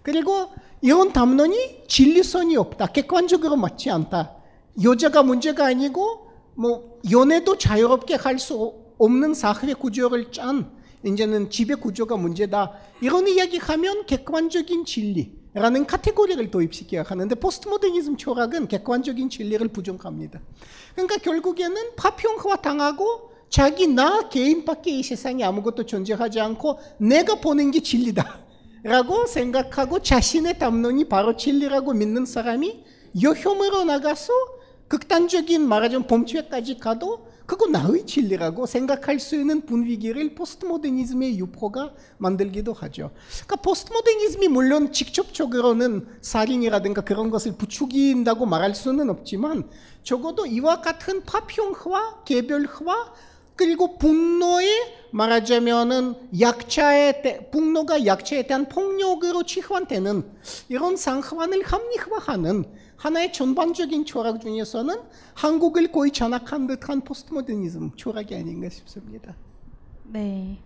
그리고 이런 담론이 진리성이 없다. 객관적으로 맞지 않다. 여자가 문제가 아니고 뭐 연애도 자유롭게 할 수 없는 사회 구조를 짠 이제는 지배 구조가 문제다. 이런 이야기하면 객관적인 진리라는 카테고리를 도입시켜야 하는데 포스트 모더니즘 철학은 객관적인 진리를 부정합니다. 그러니까 결국에는 파편화 당하고 자기 나 개인밖에 이 세상에 아무것도 존재하지 않고 내가 보는 게 진리다. 라고 생각하고 자신의 담론이 바로 진리라고 믿는 사람이 여혐으로 나가서 극단적인 말하자면 범죄까지 가도 그거 나의 진리라고 생각할 수 있는 분위기를 포스트 모더니즘의 유포가 만들기도 하죠. 그러니까 포스트 모더니즘이 물론 직접적으로는 살인이라든가 그런 것을 부추긴다고 말할 수는 없지만 적어도 이와 같은 파평화, 개별화, 그리고 분노에 말하자면은 약자에 대, 분노가 약자에 대한 폭력으로 치환되는 이런 상황을 합리화하는 하나의 전반적인 철학 중에서는 한국을 거의 전악한 듯한 포스트모더니즘 철학이 아닌가 싶습니다. 네.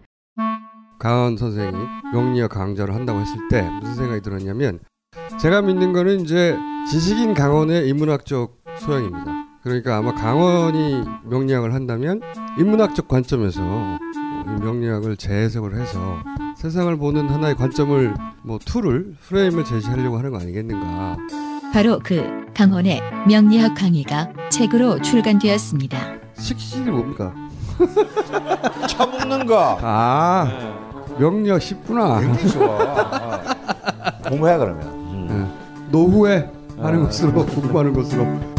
강원 선생이 명리학 강좌를 한다고 했을 때 무슨 생각이 들었냐면 제가 믿는 거는 이제 지식인 강헌의 인문학적 소양입니다. 그러니까 아마 강헌이 명리학을 한다면 인문학적 관점에서 명리학을 재해석을 해서 세상을 보는 하나의 관점을 뭐 tool을 프레임을 제시하려고 하는 거 아니겠는가. 바로 그 강헌의 명리학 강의가 책으로 출간되었습니다. 식신이 뭡니까? <laughs> 차 먹는 거. 아 명리학 쉽구나. 굉장히 좋아. <laughs> 공부해 그러면. 네. 노후에 하는 아. 것으로 공부하는 것으로.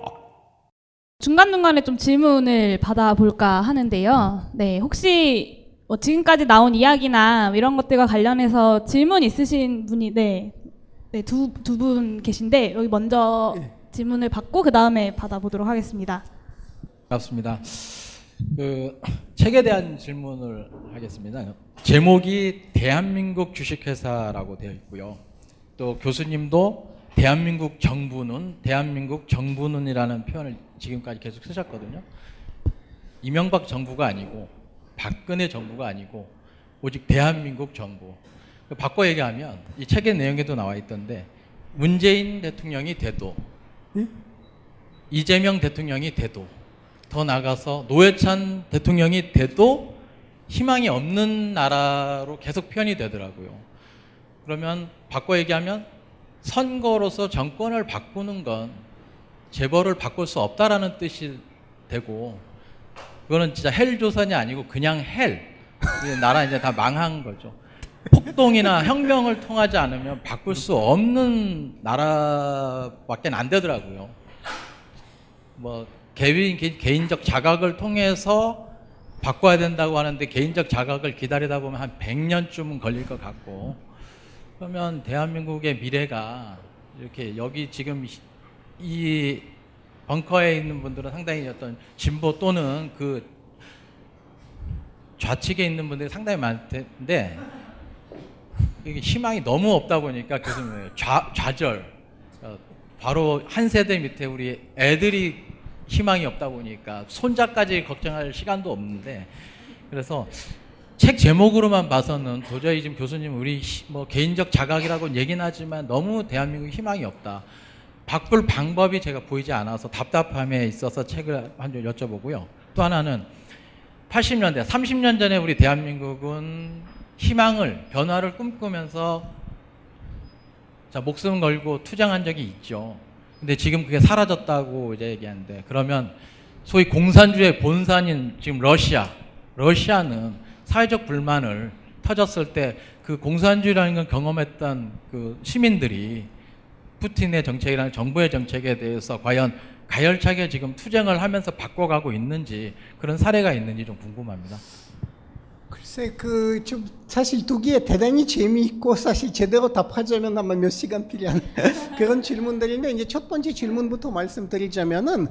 중간중간에 좀 질문을 받아볼까 하는데요. 네, 혹시 뭐 지금까지 나온 이야기나 이런 것들과 관련해서 질문 있으신 분이 네, 네, 두, 두 분 계신데 여기 먼저 질문을 받고 그 다음에 받아보도록 하겠습니다. 반갑습니다. 그 책에 대한 질문을 하겠습니다. 제목이 대한민국 주식회사라고 되어 있고요. 또 교수님도 대한민국 정부는 대한민국 정부는이라는 표현을 지금까지 계속 쓰셨거든요. 이명박 정부가 아니고 박근혜 정부가 아니고 오직 대한민국 정부. 바꿔 얘기하면 이 책의 내용에도 나와 있던데 문재인 대통령이 돼도 이재명 대통령이 돼도 더 나가서 노회찬 대통령이 돼도 희망이 없는 나라로 계속 표현이 되더라고요. 그러면 바꿔 얘기하면 선거로서 정권을 바꾸는 건 재벌을 바꿀 수 없다라는 뜻이 되고 그거는 진짜 헬 조선이 아니고 그냥 hell 이제 나라 이제 다 망한 거죠. 폭동이나 혁명을 통하지 않으면 바꿀 수 없는 나라밖에 안 되더라고요. 뭐 개인 개인적 자각을 통해서 바꿔야 된다고 하는데 개인적 자각을 기다리다 보면 한 100년쯤은 걸릴 것 같고 그러면 대한민국의 미래가 이렇게 여기 지금 이 벙커에 있는 분들은 상당히 어떤 진보 또는 그 좌측에 있는 분들이 상당히 많을 텐데 이게 희망이 너무 없다 보니까 교수님 좌, 좌절. 어, 바로 한 세대 밑에 우리 애들이 희망이 없다 보니까 손자까지 걱정할 시간도 없는데 그래서 책 제목으로만 봐서는 도저히 지금 교수님 우리 뭐 개인적 자각이라고 얘기는 하지만 너무 대한민국 희망이 없다. 바꿀 방법이 제가 보이지 않아서 답답함에 있어서 책을 한 줄 여쭤보고요. 또 하나는 80년대, 30년 전에 우리 대한민국은 희망을, 변화를 꿈꾸면서 자, 목숨 걸고 투쟁한 적이 있죠. 근데 지금 그게 사라졌다고 이제 얘기하는데 그러면 소위 공산주의 본산인 지금 러시아, 러시아는 사회적 불만을 터졌을 때 그 공산주의라는 걸 경험했던 그 시민들이 푸틴의 정책이라는 정부의 정책에 대해서 과연 가열차게 지금 투쟁을 하면서 바꿔가고 있는지 그런 사례가 있는지 좀 궁금합니다. 글쎄 그 좀 사실 두개 대단히 재미있고 사실 제대로 답하자면 아마 몇 시간 필요한 <laughs> 그런 질문들인데 이제 첫 번째 질문부터 말씀드리자면은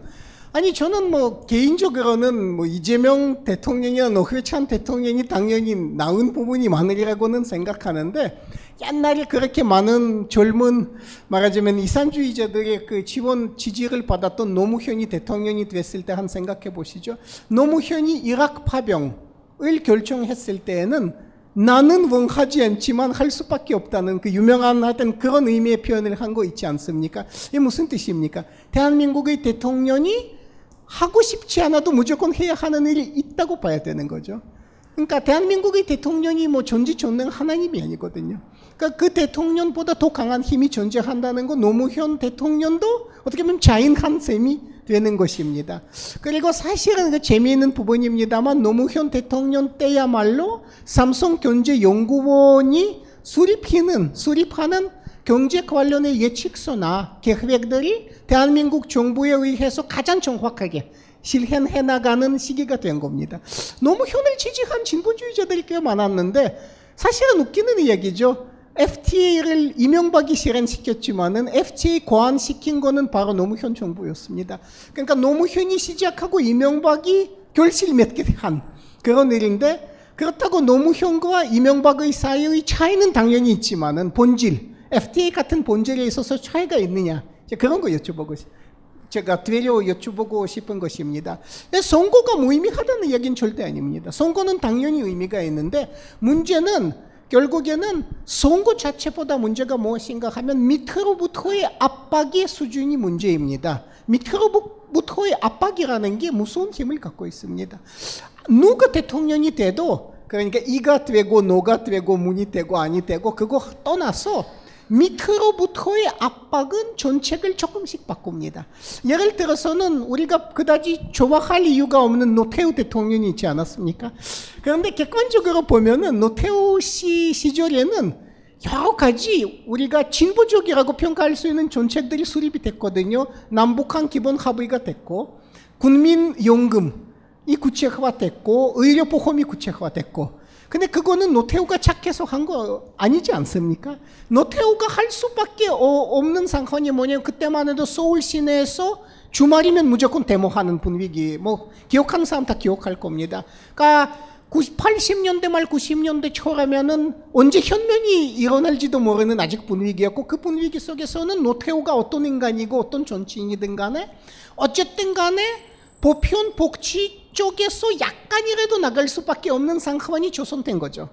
아니 저는 뭐 개인적으로는 뭐 이재명 대통령이나 노회찬 대통령이 당연히 나은 부분이 많으리라고는 생각하는데 옛날에 그렇게 많은 젊은 말하자면 이산주의자들의 그 지원 지지를 받았던 노무현이 대통령이 됐을 때 한 생각해 보시죠. 노무현이 이락 파병을 결정했을 때에는 나는 원하지 않지만 할 수밖에 없다는 그 유명한 하여튼 그런 의미의 표현을 한 거 있지 않습니까? 이게 무슨 뜻입니까? 대한민국의 대통령이 하고 싶지 않아도 무조건 해야 하는 일이 있다고 봐야 되는 거죠. 그러니까 대한민국의 대통령이 뭐 전지전능 하나님이 아니거든요. 그러니까 그 대통령보다 더 강한 힘이 존재한다는 건 노무현 대통령도 어떻게 보면 자인한 셈이 되는 것입니다. 그리고 사실은 그 재미있는 부분입니다만 노무현 대통령 때야말로 삼성경제연구원이 수립하는 수립하는 경제 관련의 예측서나 계획들이 대한민국 정부에 의해서 가장 정확하게 실현해 나가는 시기가 된 겁니다. 노무현을 지지한 진보주의자들이 꽤 많았는데 사실은 웃기는 이야기죠. FTA를 이명박이 실현시켰지만은 FTA 고안시킨 거는 바로 노무현 정부였습니다. 그러니까 노무현이 시작하고 이명박이 결실 맺게 한 그런 일인데 그렇다고 노무현과 이명박의 사이의 차이는 당연히 있지만은 본질 FTA 같은 본질에 있어서 차이가 있느냐 그런 거 여쭤보고 제가 되려 여쭤보고 싶은 것입니다. 선거가 무의미하다는 얘기는 절대 아닙니다. 선거는 당연히 의미가 있는데 문제는 결국에는 선거 자체보다 문제가 무엇인가 하면 밑으로부터의 압박의 수준이 문제입니다. 밑으로부터의 압박이라는 게 무서운 힘을 갖고 있습니다. 누가 대통령이 돼도 그러니까 이가 되고 노가 되고 문이 되고 아니 되고 그거 떠나서 밑으로부터의 압박은 정책을 조금씩 바꿉니다. 예를 들어서는 우리가 그다지 좋아할 이유가 없는 노태우 대통령이 있지 않았습니까? 그런데 객관적으로 보면은 노태우 씨 시절에는 여러 가지 우리가 진보적이라고 평가할 수 있는 정책들이 수립이 됐거든요. 남북한 기본 합의가 됐고, 국민연금 이 구체화됐고, 의료보험이 구체화됐고, 근데 그거는 노태우가 착해서 한 거 아니지 않습니까? 노태우가 할 수밖에 어, 없는 상황이 뭐냐면 그때만 해도 서울 시내에서 주말이면 무조건 데모하는 분위기. 뭐 기억하는 사람 다 기억할 겁니다. 그러니까 80년대 말 90년대 초라면은 언제 현면이 일어날지도 모르는 아직 분위기였고 그 분위기 속에서는 노태우가 어떤 인간이고 어떤 정치인이든 간에 어쨌든 간에 보편 복지 쪽에서 약간이라도 나갈 수밖에 없는 상황이 조성된 거죠.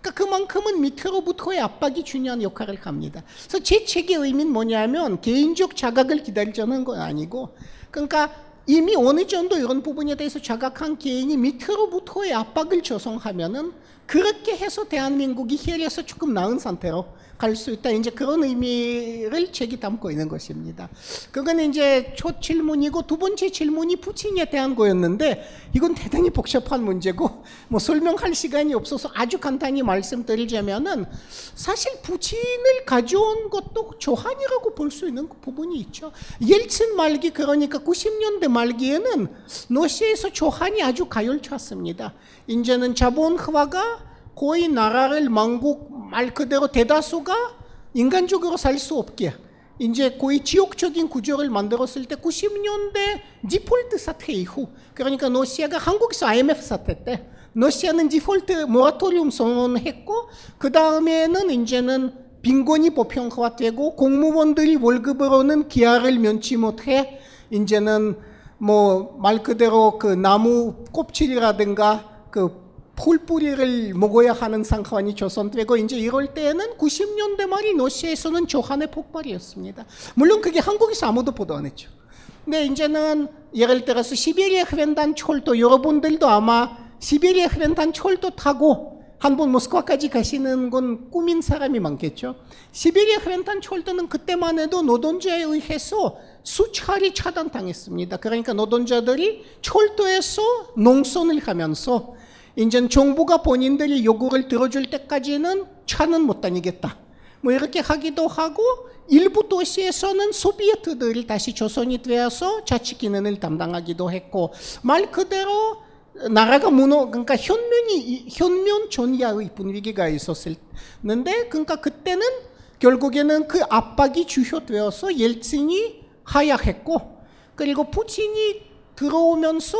그러니까 그만큼은 밑으로부터의 압박이 중요한 역할을 합니다. 그래서 제 책의 의미는 뭐냐면 개인적 자각을 기다리자는 건 아니고 그러니까 이미 어느 정도 이런 부분에 대해서 자각한 개인이 밑으로부터의 압박을 조성하면은 그렇게 해서 대한민국이 헬에서 조금 나은 상태로 갈 수 있다. 이제 그런 의미를 책이 담고 있는 것입니다. 그건 이제 첫 질문이고 두 번째 질문이 푸틴에 대한 거였는데 이건 대단히 복잡한 문제고 뭐 설명할 시간이 없어서 아주 간단히 말씀드리자면은 사실 푸틴을 가져온 것도 조한이라고 볼 수 있는 부분이 있죠. 옐친 말기 그러니까 90년대 말기에는 러시아에서 조한이 아주 가열찼습니다. 이제는 자본화가 거의 나라를 망국 말 그대로 대다수가 인간적으로 살 수 없게. 이제 거의 지옥적인 구조를 만들었을 때 90년대 디폴트 사태 이후 그러니까 러시아가 한국에서 IMF 사태 때 러시아는 디폴트 모라토리움 선언했고 그 다음에는 이제는 빈곤이 보편화되고 공무원들이 월급으로는 기아를 면치 못해 이제는 뭐 말 그대로 그 나무 껍질이라든가 그 풀뿌리를 먹어야 하는 상황이 조선되고 이제 이럴 때는 90년대 말이 러시아에서는 조한의 폭발이었습니다. 물론 그게 한국에서 아무도 보도 안 했죠. 근데 이제는 예를 들어서 시베리아 횡단 철도 여러분들도 아마 시베리아 횡단 철도 타고 한 번 모스크바까지 가시는 건 꿈인 사람이 많겠죠. 시베리아 횡단 철도는 그때만 해도 노동자에 의해서 수차례 차단당했습니다. 그러니까 노동자들이 철도에서 농선을 하면서 이제 정부가 본인들이 요구를 들어줄 때까지는 차는 못 다니겠다. 뭐 이렇게 하기도 하고 일부 도시에서는 소비에트들이 다시 조선이 되어서 자치 기능을 담당하기도 했고 말 그대로 나라가 무너 그러니까 현면이 현면 전야의 분위기가 있었는데 그러니까 그때는 결국에는 그 압박이 주효되어서 옐친이 하야했고 그리고 푸틴이 들어오면서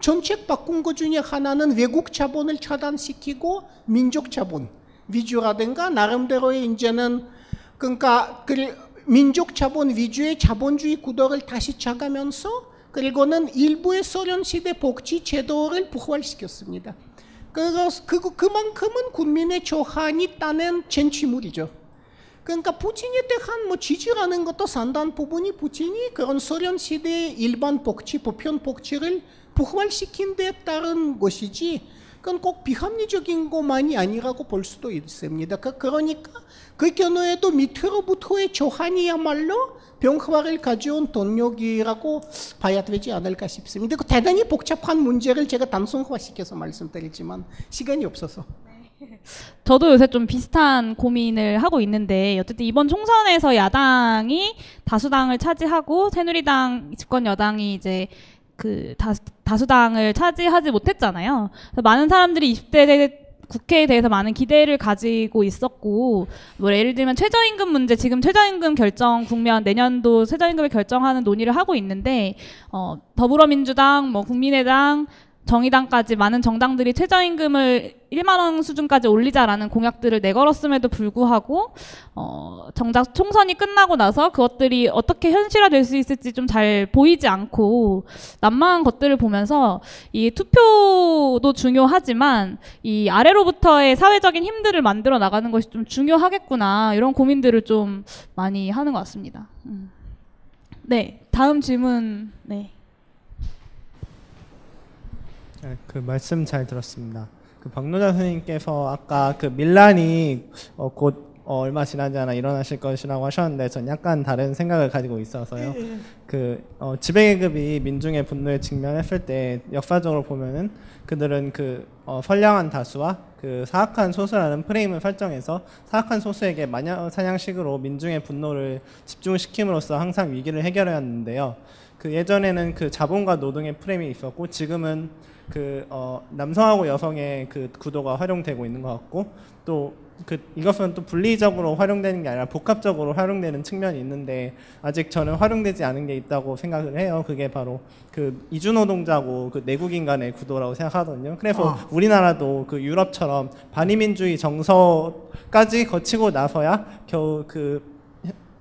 정책 바꾼 것 중에 하나는 외국 자본을 차단시키고 민족 자본 위주라든가 나름대로의 이제는 그러니까 그 민족 자본 위주의 자본주의 구도를 다시 짜가면서 그리고는 일부의 소련 시대 복지 제도를 부활시켰습니다. 그래서 그, 그만큼은 국민의 조한이 따낸 쟁취물이죠. 그러니까 푸틴에 대한 뭐 지지라는 것도 상당 부분이 푸틴이 그런 소련 시대의 일반 복지, 보편 복지를 부활시킨 데 따른 것이지 그건 꼭 비합리적인 것만이 아니라고 볼 수도 있습니다. 그, 그러니까 그 경우에도 밑으로부터의 조한이야말로 병화를 가져온 동력이라고 봐야 되지 않을까 싶습니다. 그 대단히 복잡한 문제를 제가 단순화시켜서 말씀드리지만 시간이 없어서. 저도 요새 좀 비슷한 고민을 하고 있는데 어쨌든 이번 총선에서 야당이 다수당을 차지하고 새누리당 집권 여당이 이제 그 다, 다수 당을 차지하지 못했잖아요. 많은 사람들이 20대 국회에 대해서 많은 기대를 가지고 있었고 뭐 예를 들면 최저임금 문제 지금 최저임금 결정 국면 내년도 최저임금을 결정하는 논의를 하고 있는데 어, 더불어민주당 뭐 국민의당 정의당까지 많은 정당들이 최저임금을 1만 원 수준까지 올리자라는 공약들을 내걸었음에도 불구하고 어, 정작 총선이 끝나고 나서 그것들이 어떻게 현실화될 수 있을지 좀 잘 보이지 않고 난망한 것들을 보면서 이 투표도 중요하지만 이 아래로부터의 사회적인 힘들을 만들어 나가는 것이 좀 중요하겠구나 이런 고민들을 좀 많이 하는 것 같습니다. 음. 네, 다음 질문. 네. 네, 그 말씀 잘 들었습니다. 그 박노자 선생님께서 아까 그 밀란이 어, 곧 어, 얼마 지나지 않아 일어나실 것이라고 하셨는데 전 약간 다른 생각을 가지고 있어서요. 그 어, 지배계급이 민중의 분노에 직면했을 때 역사적으로 보면은 그들은 그 어, 선량한 다수와 그 사악한 소수라는 프레임을 설정해서 사악한 소수에게 마녀 사냥식으로 민중의 분노를 집중시킴으로써 항상 위기를 해결해왔는데요. 그 예전에는 그 자본과 노동의 프레임이 있었고 지금은 그 어, 남성하고 여성의 그 구도가 활용되고 있는 것 같고 또 그 이것은 또 분리적으로 활용되는 게 아니라 복합적으로 활용되는 측면이 있는데 아직 저는 활용되지 않은 게 있다고 생각을 해요. 그게 바로 그 이주 노동자고 그 내국인 간의 구도라고 생각하거든요. 그래서 아. 우리나라도 그 유럽처럼 반이민주의 정서까지 거치고 나서야 겨우 그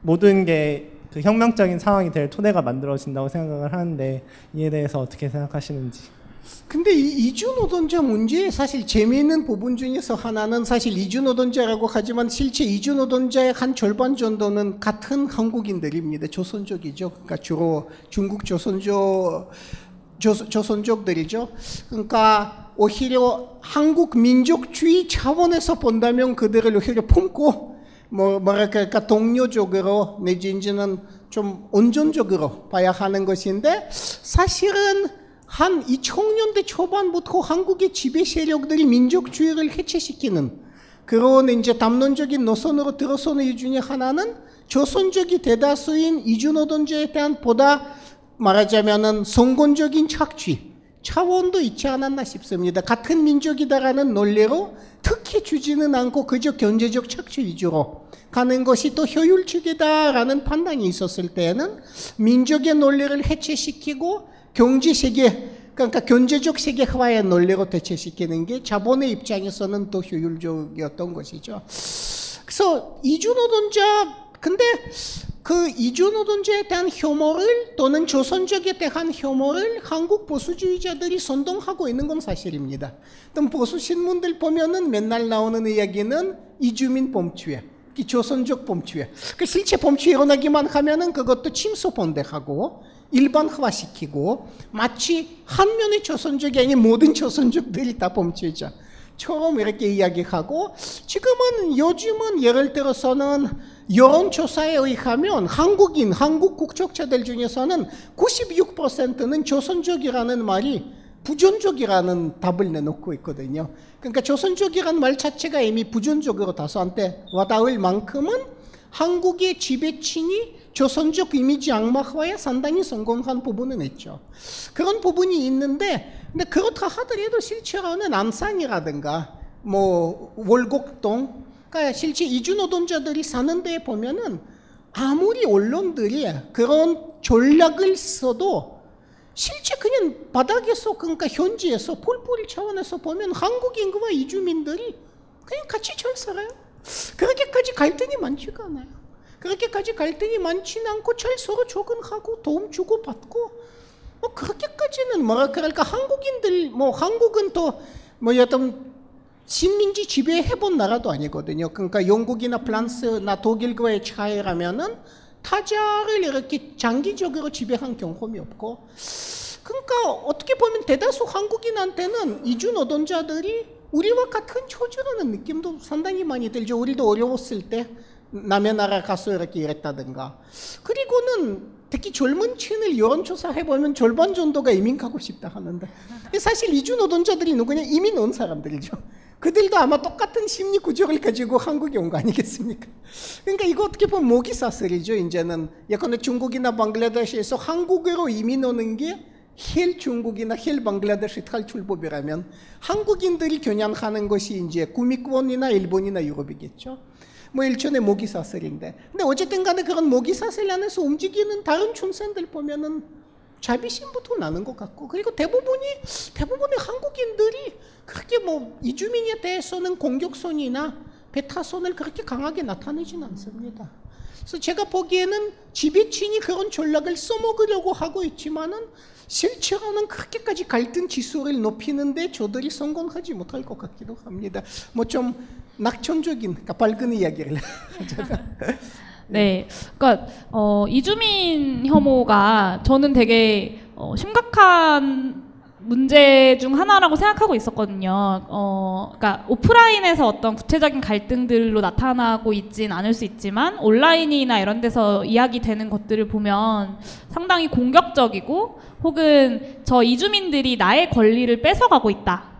모든 게 그 혁명적인 상황이 될 토대가 만들어진다고 생각을 하는데 이에 대해서 어떻게 생각하시는지. 근데 이 이주 노동자 문제 사실 재미있는 부분 중에서 하나는 사실 이주 노동자라고 하지만 실제 이주 노동자의 한 절반 정도는 같은 한국인들입니다. 조선족이죠. 그러니까 주로 중국 조선족 조, 조선족들이죠. 그러니까 오히려 한국 민족주의 차원에서 본다면 그들을 오히려 품고 뭐 뭐랄까 그러니까 동료적으로 내지 이제는 좀 온전적으로 봐야 하는 것인데 사실은 한 2000년대 초반부터 한국의 지배 세력들이 민족주의를 해체시키는 그런 이제 담론적인 노선으로 들어서는 이 중에 하나는 조선족이 대다수인 이주노동자에 대한 보다 말하자면은 성건적인 착취 차원도 있지 않았나 싶습니다. 같은 민족이다라는 논리로 특히 주지는 않고 그저 경제적 착취 위주로 가는 것이 또 효율적이다라는 판단이 있었을 때에는 민족의 논리를 해체시키고 경제 세계 그러니까 경제적 세계화의 논리로 대체시키는 게 자본의 입장에서는 더 효율적이었던 것이죠. 그래서 이주 노동자 근데 그 이주 노동자에 대한 혐오를 또는 조선족에 대한 혐오를 한국 보수주의자들이 선동하고 있는 건 사실입니다. 또 보수 신문들 보면은 맨날 나오는 이야기는 이주민 범죄, 조선족 범죄. 그 실제 범죄 일어나기만 하면은 그것도 침소 본대하고 일반화시키고 마치 한 면의 조선족이 아닌 모든 조선족들이 다 범죄자. 처럼 이렇게 이야기하고 지금은 요즘은 예를 들어서는 여론조사에 의하면 한국인, 한국 국적자들 중에서는 96%는 조선족이라는 말이 부존족이라는 답을 내놓고 있거든요. 그러니까 조선족이라는 말 자체가 이미 부존족으로 다수한테 와닿을 만큼은 한국의 지배층이 조선족 이미지 악마화에 상당히 성공한 부분은 있죠. 그런 부분이 있는데, 근데 그렇다 하더라도 실제로는 안산이라든가 뭐 월곡동, 그러니까 실제 이주 노동자들이 사는 데 보면은 아무리 언론들이 그런 전략을 써도 실제 그냥 바닥에서 그러니까 현지에서 폴폴 차원에서 보면 한국인과 이주민들이 그냥 같이 잘 살아요. 그렇게까지 갈등이 많지가 않아요. 그렇게까지 갈등이 많지는 않고 잘 서로 적응하고 도움 주고 받고 뭐 그렇게까지는 뭐라 그럴까 한국인들 뭐 한국은 또뭐 여튼 식민지 지배해본 나라도 아니거든요. 그러니까 영국이나 프랑스나 독일과의 차이라면은 타자를 이렇게 장기적으로 지배한 경험이 없고 그러니까 어떻게 보면 대다수 한국인한테는 이주 노동자들이 우리와 같은 처지라는 느낌도 상당히 많이 들죠. 우리도 어려웠을 때 남의 나라 가서 이렇게 일했다든가. 그리고는 특히 젊은 층을 여론조사 해보면 절반 정도가 이민 가고 싶다 하는데 사실 이주 노동자들이 누구냐 이민 온 사람들이죠. 그들도 아마 똑같은 심리 구조를 가지고 한국에 온 거 아니겠습니까? 그러니까 이거 어떻게 보면 먹이 사슬이죠. 이제는 예컨대 중국이나 방글라데시에서 한국으로 이민 오는 게 hell 중국이나 hell 방글라데시 탈출법이라면 한국인들이 겨냥하는 것이 이제 구미권이나 일본이나 유럽이겠죠. 뭐 일종의 먹이 사슬인데. 근데 어쨌든 간에 그런 먹이 사슬 안에서 움직이는 다른 중생들 보면은 자비심부터 나는 것 같고 그리고 대부분이 대부분의 한국인들이 그렇게 뭐 이주민에 대해서는 공격성이나 배타선을 그렇게 강하게 나타내진 않습니다. 그래서 제가 보기에는 지배층이 그런 전략을 써먹으려고 하고 있지만은 실제로는 그렇게까지 갈등 지수를 높이는데 저들이 성공하지 못할 것 같기도 합니다. 뭐 좀 낙천적인 그러니까 밝은 이야기를 <laughs> 하자면 네, 그러니까 어, 이주민 혐오가 저는 되게 어, 심각한 문제 중 하나라고 생각하고 있었거든요. 어, 그러니까 오프라인에서 어떤 구체적인 갈등들로 나타나고 있진 않을 수 있지만 온라인이나 이런 데서 이야기되는 것들을 보면 상당히 공격적이고 혹은 저 이주민들이 나의 권리를 뺏어가고 있다.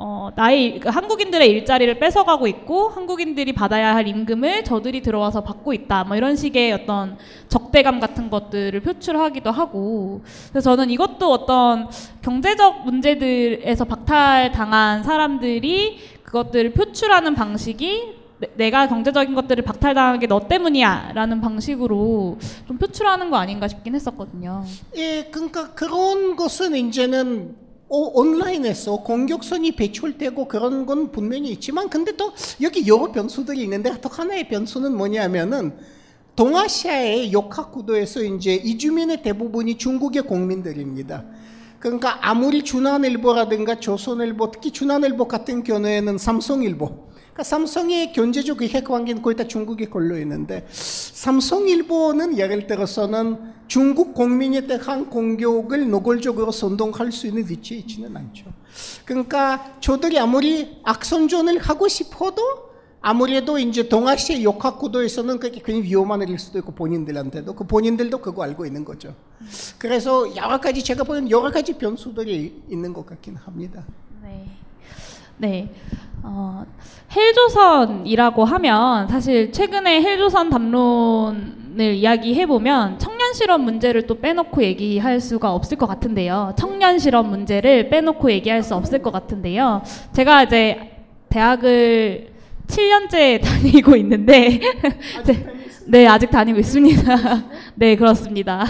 어, 나의 그 한국인들의 일자리를 뺏어가고 있고 한국인들이 받아야 할 임금을 저들이 들어와서 받고 있다. 뭐 이런 식의 어떤 적대감 같은 것들을 표출하기도 하고 그래서 저는 이것도 어떤 경제적 문제들에서 박탈당한 사람들이 그것들을 표출하는 방식이 내가 경제적인 것들을 박탈당한 게 너 때문이야 라는 방식으로 좀 표출하는 거 아닌가 싶긴 했었거든요. 예, 그러니까 그런 것은 이제는 온라인에서 공격선이 배출되고 그런 건 분명히 있지만 근데 또 여기 여러 변수들이 있는데 또 하나의 변수는 뭐냐면은 동아시아의 역학 구도에서 이제 이주민의 대부분이 중국의 국민들입니다. 그러니까 아무리 중앙일보라든가 조선일보 특히 중앙일보 같은 경우에는 삼성일보 그러니까 삼성의 경제적 이해 관계는 거의 다 중국에 걸려 있는데 삼성일보는 예를 들어서는 중국 국민에 대한 공격을 노골적으로 선동할 수 있는 위치에 있지는 않죠. 그러니까 저들이 아무리 악선전을 하고 싶어도 아무래도 이제 동아시아 역학 구도에서는 그게 괜히 위험한 일일 수도 있고 본인들한테도 그 본인들도 그거 알고 있는 거죠. 그래서 여러 가지 제가 보는 여러 가지 변수들이 있는 것 같긴 합니다. 네. 네. 어, 헬조선이라고 하면 사실 최근에 헬조선 담론을 이야기해 보면 청년 실업 문제를 또 빼놓고 얘기할 수가 없을 것 같은데요. 청년 실업 문제를 빼놓고 얘기할 수 없을 것 같은데요. 제가 이제 대학을 7년째 <laughs> 다니고 있는데 <laughs> 네, 아직 다니고 있습니다. <laughs> 네, 그렇습니다.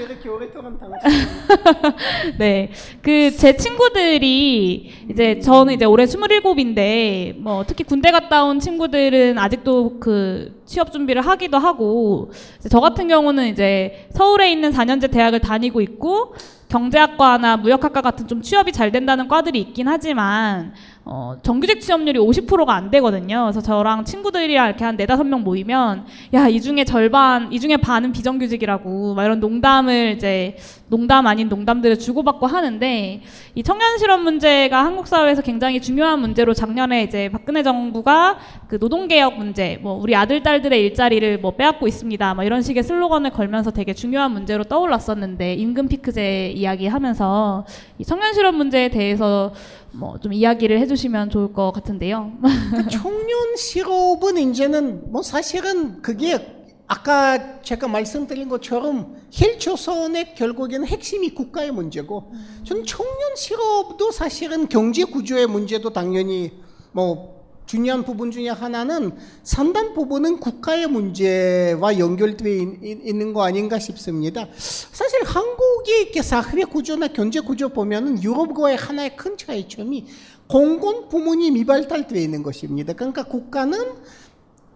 이렇게 오랫동안 <laughs> 네. 그 제 친구들이 이제 저는 이제 올해 27인데 뭐 특히 군대 갔다 온 친구들은 아직도 그 취업 준비를 하기도 하고 저 같은 경우는 이제 서울에 있는 4년제 대학을 다니고 있고 경제학과나 무역학과 같은 좀 취업이 잘 된다는 과들이 있긴 하지만 어, 정규직 취업률이 50%가 안 되거든요. 그래서 저랑 친구들이랑 이렇게 한 네다섯 명 모이면 야, 이 중에 절반, 이 중에 반은 비정규직이라고 막 이런 농담을 이제 농담 아닌 농담들을 주고받고 하는데 이 청년 실업 문제가 한국 사회에서 굉장히 중요한 문제로 작년에 이제 박근혜 정부가 그 노동 개혁 문제, 뭐 우리 아들 딸들의 일자리를 뭐 빼앗고 있습니다. 뭐 이런 식의 슬로건을 걸면서 되게 중요한 문제로 떠올랐었는데 임금 피크제 이야기하면서 이 청년 실업 문제에 대해서 뭐 좀 이야기를 해주시면 좋을 것 같은데요. <laughs> 그 청년 실업은 이제는 뭐 사실은 그게 아까 제가 말씀드린 것처럼 헬조선의 결국에는 핵심이 국가의 문제고 전 청년 실업도 사실은 경제 구조의 문제도 당연히 뭐 중요한 부분 중에 하나는 상당 부분은 국가의 문제와 연결되어 있는 거 아닌가 싶습니다. 사실 한국의 사회 구조나 경제 구조 보면은 유럽과의 하나의 큰 차이점이 공공 부문이 미발달되어 있는 것입니다. 그러니까 국가는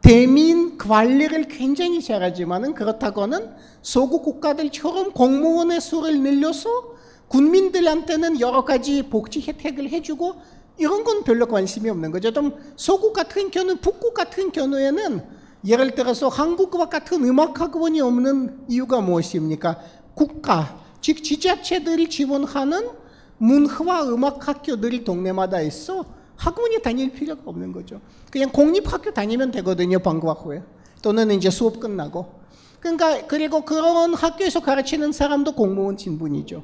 대민 관리를 굉장히 잘하지만은 그렇다고는 소국 국가들처럼 공무원의 수를 늘려서 국민들한테는 여러 가지 복지 혜택을 해주고 이런 건 별로 관심이 없는 거죠. 좀 소국 같은 경우, 북국 같은 경우에는 예를 들어서 한국과 같은 음악학원이 없는 이유가 무엇입니까? 국가, 즉 지자체들이 지원하는 문화와 음악학교들이 동네마다 있어 학원이 다닐 필요가 없는 거죠. 그냥 공립학교 다니면 되거든요, 방과후 후에. 또는 이제 수업 끝나고. 그러니까 그리고 그런 학교에서 가르치는 사람도 공무원 진분이죠.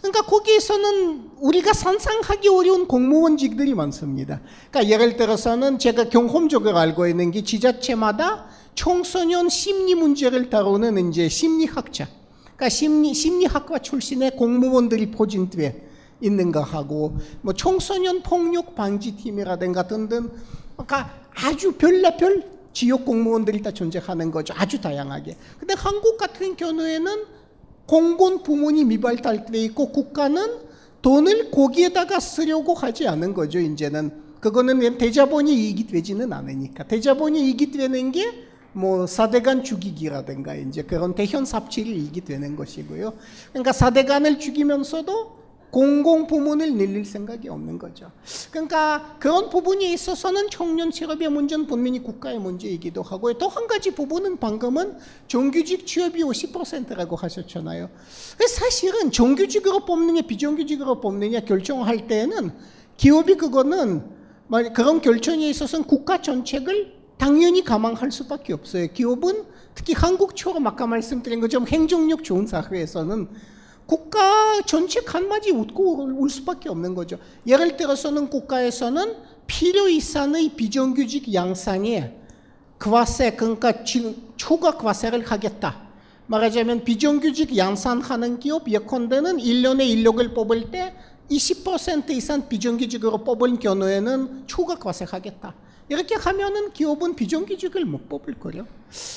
그러니까 거기에서는 우리가 상상하기 어려운 공무원직들이 많습니다. 그러니까 예를 들어서는 제가 경험적으로 알고 있는 게 지자체마다 청소년 심리 문제를 다루는 이제 심리학자, 그러니까 심리 심리학과 출신의 공무원들이 포진돼 있는가 하고 뭐 청소년 폭력 방지 팀이라든가 등등 그러니까 아주 별나별 지역 공무원들이 다 존재하는 거죠. 아주 다양하게. 근데 한국 같은 경우에는 공공 부문이 미발달돼 있고 국가는 돈을 거기에다가 쓰려고 하지 않은 거죠. 이제는 그거는 대자본이 이익이 되지는 않으니까 대자본이 이익이 되는 게뭐 사대간 죽이기라든가 이제 그런 대현 삽질이 이익이 되는 것이고요. 그러니까 사대간을 죽이면서도 공공 부문을 늘릴 생각이 없는 거죠. 그러니까 그런 부분에 있어서는 청년 취업의 문제는 분명히 국가의 문제이기도 하고 또 한 가지 부분은 방금은 정규직 취업이 50%라고 하셨잖아요. 사실은 정규직으로 뽑느냐 비정규직으로 뽑느냐 결정할 때에는 기업이 그거는 그런 결정에 있어서는 국가 정책을 당연히 감안할 수밖에 없어요. 기업은 특히 한국처럼 아까 말씀드린 것처럼 행정력 좋은 사회에서는 국가 전체 한마디 웃고 올 수밖에 없는 거죠. 예를 들어서는 국가에서는 필요 이상의 비정규직 양산에 과세, 그러니까 초과 과세를 하겠다. 말하자면 비정규직 양산하는 기업 예컨대는 1년에 인력을 뽑을 때 20% 이상 비정규직으로 뽑은 경우에는 초과 과세하겠다. 이렇게 하면은 기업은 비정규직을 못 뽑을 거요.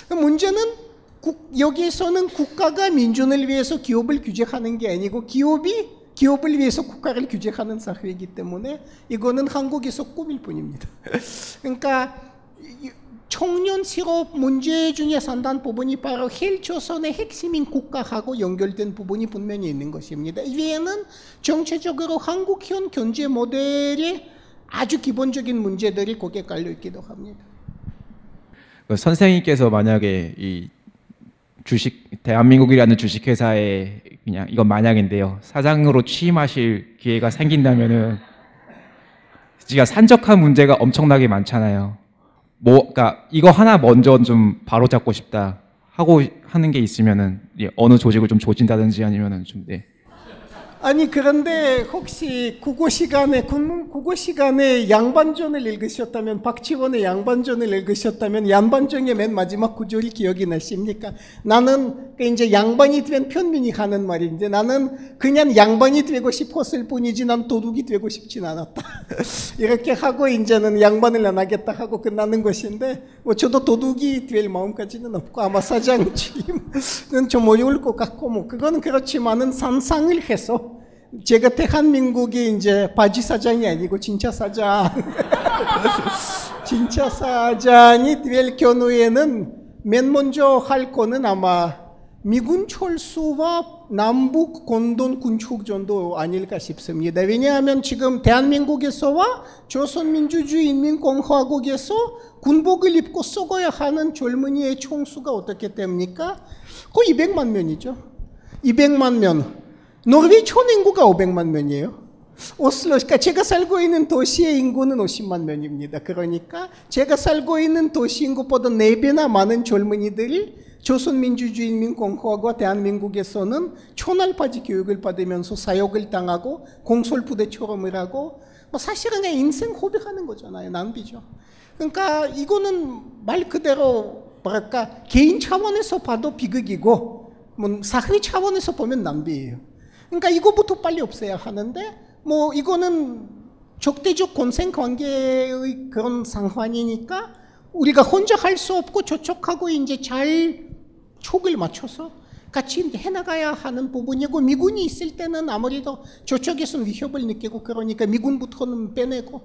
문제는 국, 여기에서는 국가가 민중을 위해서 기업을 규제하는 게 아니고 기업이 기업을 위해서 국가를 규제하는 사회이기 때문에 이거는 한국에서 꿈일 뿐입니다. <laughs> 그러니까 청년 실업 문제 중에 상당 부분이 바로 헬조선의 핵심인 국가하고 연결된 부분이 분명히 있는 것입니다. 이외에는 정체적으로 한국형 경제 모델의 아주 기본적인 문제들이 거기에 깔려 있기도 합니다. 그 선생님께서 만약에 이 주식 대한민국이라는 주식회사에 그냥 이건 만약인데요 사장으로 취임하실 기회가 생긴다면은 진짜 산적한 문제가 엄청나게 많잖아요. 뭐, 그러니까 이거 하나 먼저 좀 바로 잡고 싶다 하고 하는 게 있으면은 예, 어느 조직을 좀 조진다든지 아니면은 좀 네. 아니 그런데 혹시 국어 시간에 국어 시간에 양반전을 읽으셨다면 박지원의 양반전을 읽으셨다면 양반전의 맨 마지막 구절이 기억이 나십니까? 나는 그 이제 양반이 된 편민이 하는 말인데 나는 그냥 양반이 되고 싶었을 뿐이지 난 도둑이 되고 싶진 않았다. <laughs> 이렇게 하고 이제는 양반을 안 하겠다 하고 끝나는 것인데 뭐 저도 도둑이 될 마음까지는 없고 아마 사장 취임은 좀 어려울 것 같고 뭐 그거는 그렇지만은 상상을 해서 제가 대한민국의 이제 바지 사장이 아니고 진짜 사장. <laughs> 진짜 사장이 될 경우에는 맨 먼저 할 거는 아마 미군 철수와 남북 공동 군축 정도 아닐까 싶습니다. 왜냐하면 지금 대한민국에서와 조선민주주의인민공화국에서 군복을 입고 썩어야 하는 젊은이의 총수가 어떻게 됩니까? 거의 200만 명이죠. 200만 명. 노르웨이 총 인구가 500만 명이에요. 오슬로, 그러니까 제가 살고 있는 도시의 인구는 50만 명입니다. 그러니까 제가 살고 있는 도시 인구보다 4배나 많은 젊은이들이 조선민주주의인민공화국과 대한민국에서는 초날파지 교육을 받으면서 사역을 당하고 공설부대 처럼 일하고 뭐 사실은 그냥 인생 호백하는 거잖아요. 낭비죠. 그러니까 이거는 말 그대로 뭐랄까 개인 차원에서 봐도 비극이고 뭐 사회 차원에서 보면 낭비예요. 그러니까 이거부터 빨리 없애야 하는데 뭐 이거는 적대적 공생 관계의 그런 상황이니까 우리가 혼자 할 수 없고 저쪽하고 이제 잘 촉을 맞춰서 같이 해나가야 하는 부분이고 미군이 있을 때는 아무래도 저쪽에서는 위협을 느끼고 그러니까 미군부터는 빼내고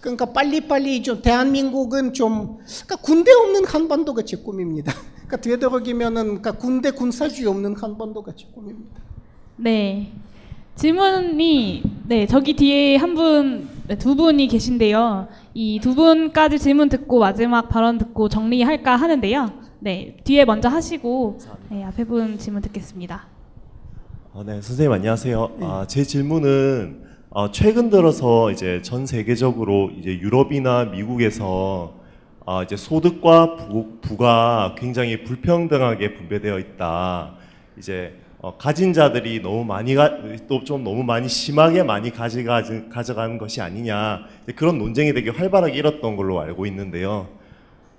그러니까 빨리빨리 좀 대한민국은 좀 그러니까 군대 없는 한반도가 제 꿈입니다. 그러니까 되도록이면은 그러니까 군대 군사주의 없는 한반도가 제 꿈입니다. 네. 질문이 네 저기 뒤에 한 분 두 분이 계신데요. 이 두 분까지 질문 듣고 마지막 발언 듣고 정리할까 하는데요. 네 뒤에 먼저 하시고 네, 앞에 분 질문 듣겠습니다. 어, 네 선생님 안녕하세요. 아, 제 질문은 어, 최근 들어서 이제 전 세계적으로 이제 유럽이나 미국에서 아, 이제 소득과 부, 부가 굉장히 불평등하게 분배되어 있다. 이제 어, 가진 자들이 너무 많이 또 좀 너무 많이 심하게 많이 가져가 가져가는 것이 아니냐 그런 논쟁이 되게 활발하게 일었던 걸로 알고 있는데요.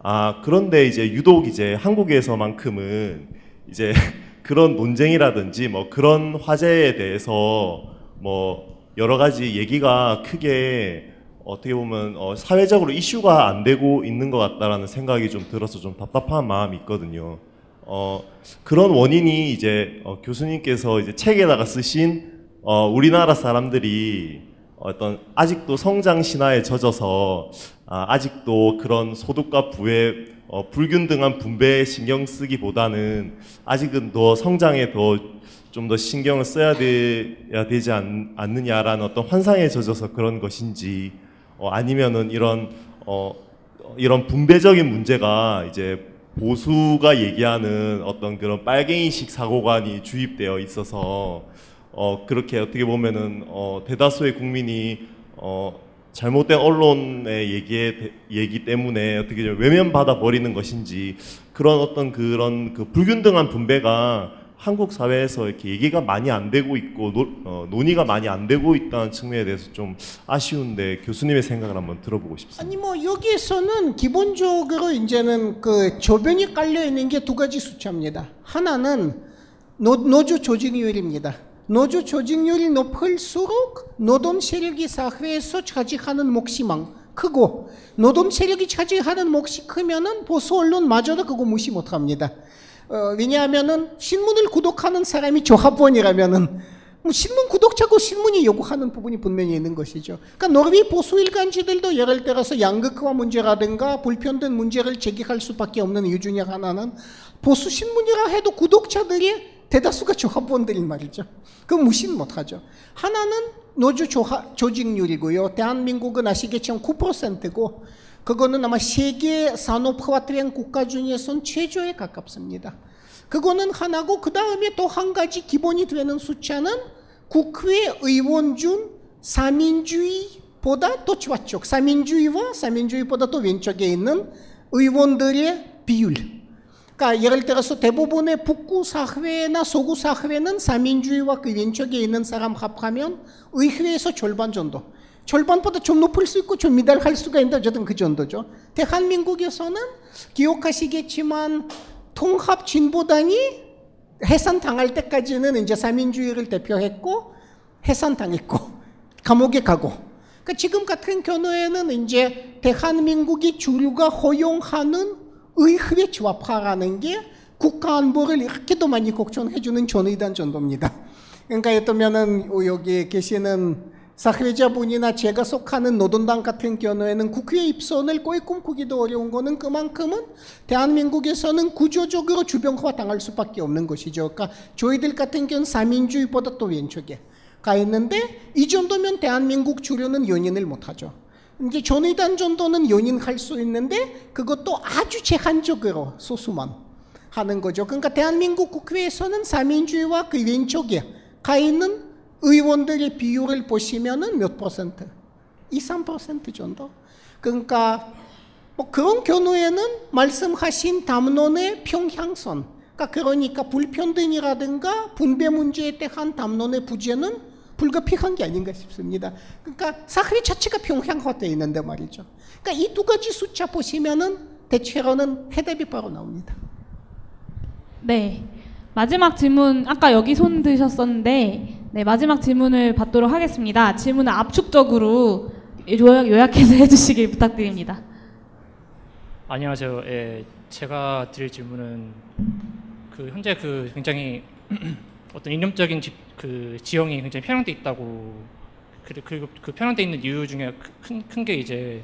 아 그런데 이제 유독 이제 한국에서만큼은 이제 <laughs> 그런 논쟁이라든지 뭐 그런 화제에 대해서 뭐 여러 가지 얘기가 크게 어떻게 보면 어 사회적으로 이슈가 안 되고 있는 것 같다라는 생각이 좀 들어서 좀 답답한 마음이 있거든요. 어, 그런 원인이 이제 어, 교수님께서 이제 책에다가 쓰신 어, 우리나라 사람들이 어떤 아직도 성장 신화에 젖어서 아, 직도 그런 소득과 부의 어, 불균등한 분배에 신경 쓰기보다는 아직은 더 성장에 더 좀 더 신경을 써야 돼야 되지 않, 느냐라는 어떤 환상에 젖어서 그런 것인지 어, 아니면은 이런 어, 이런 분배적인 문제가 이제 보수가 얘기하는 어떤 그런 빨갱이식 사고관이 주입되어 있어서 어 그렇게 어떻게 보면은 어 대다수의 국민이 어 잘못된 언론의 얘기에 얘기 때문에 어떻게 좀 외면받아 버리는 것인지 그런 어떤 그런 그 불균등한 분배가 한국 사회에서 이렇게 얘기가 많이 안 되고 있고 노, 어, 논의가 많이 안 되고 있다는 측면에 대해서 좀 아쉬운데 교수님의 생각을 한번 들어보고 싶습니다. 아니 뭐 여기에서는 기본적으로 이제는 그 저변이 깔려 있는 게 두 가지 숫자입니다. 하나는 노, 노조 조직률입니다. 노조 조직률이 높을수록 노동 세력이 사회에서 차지하는 몫이만 크고 노동 세력이 차지하는 몫이 크면은 보수 언론마저도 그거 무시 못합니다. 어, 왜냐하면은 신문을 구독하는 사람이 조합원이라면은 뭐 신문 구독자고 신문이 요구하는 부분이 분명히 있는 것이죠. 그러니까 노르웨이 보수 일간지들도 예를 들어서 양극화 문제라든가 불편된 문제를 제기할 수밖에 없는 이유 중에 하나는 보수 신문이라 해도 구독자들이 대다수가 조합원들인 말이죠. 그 무시는 못하죠. 하나는 노조 조하, 조직률이고요. 대한민국은 아시겠지만 9%고 그거는 아마 세계 산업화된 국가 중에선 최저에 가깝습니다. 그거는 하나고 그 다음에 또 한 가지 기본이 되는 숫자는 국회 의원 중 사민주의보다 또 좌쪽, 사민주의와 사민주의보다 또 왼쪽에 있는 의원들의 비율. 그러니까 예를 들어서 대부분의 북구 사회나 서구 사회는 사민주의와 그 왼쪽에 있는 사람 합하면 의회에서 절반 정도. 절반보다 좀 높을 수 있고 좀 미달할 수가 있는데 어쨌든 그 정도죠. 대한민국에서는 기억하시겠지만 통합 진보당이 해산 당할 때까지는 이제 사민주의를 대표했고 해산 당했고 <laughs> 감옥에 가고 그러니까 지금 같은 경우에는 이제 대한민국이 주류가 허용하는 의회 조합화라는 게 국가 안보를 이렇게도 많이 걱정해주는 전의단 정도입니다. 그러니까 예를들면은 여기 계시는 사회자분이나 제가 속하는 노동당 같은 경우에는 국회 입선을 거의 꿈꾸기도 어려운 거는 그만큼은 대한민국에서는 구조적으로 주병화 당할 수밖에 없는 것이죠. 그러니까 저희들 같은 경우는 사민주의보다 또 왼쪽에 가 있는데 이 정도면 대한민국 주류는 연인을 못하죠. 이제 전의단 정도는 연인할 수 있는데 그것도 아주 제한적으로 소수만 하는 거죠. 그러니까 대한민국 국회에서는 사민주의와 그 왼쪽에 가 있는 의원들의 비율을 보시면은 몇 퍼센트? 2, 3% 정도. 그러니까 뭐 그런 경우에는 말씀하신 담론의 평향선, 그러니까 그러니까 불평등이라든가 분배 문제에 대한 담론의 부재는 불가피한 게 아닌가 싶습니다. 그러니까 사회 자체가 평향화되어 있는데 말이죠. 그러니까 이 두 가지 숫자 보시면은 대체로는 해답이 바로 나옵니다. 네. 마지막 질문 아까 여기 손 드셨었는데 네, 마지막 질문을 받도록 하겠습니다. 질문을 압축적으로 요약, 요약 해서 <laughs> 해주시길 부탁드립니다. 안녕하세요. 예, 제가 드릴 질문은 그 현재 그 굉장히 <clears throat> 어떤 이념적인 지, 그 지형이 굉장히 편향돼 있다고 그리고 그 편향돼 있는 이유 중에 큰 큰 게 이제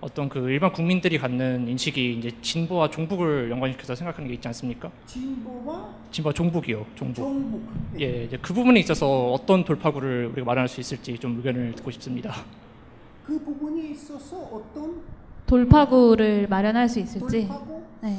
어떤 그 일반 국민들이 갖는 인식이 이제 진보와 종북을 연관시켜서 생각하는 게 있지 않습니까? 진보와 진보와 종북이요. 종북. 종북. 예, 이제 그 부분에 있어서 어떤 돌파구를 우리가 마련할 수 있을지 좀 의견을 듣고 싶습니다. 그 부분에 있어서 어떤 돌파구를 마련할 수 있을지. 돌파구? 네.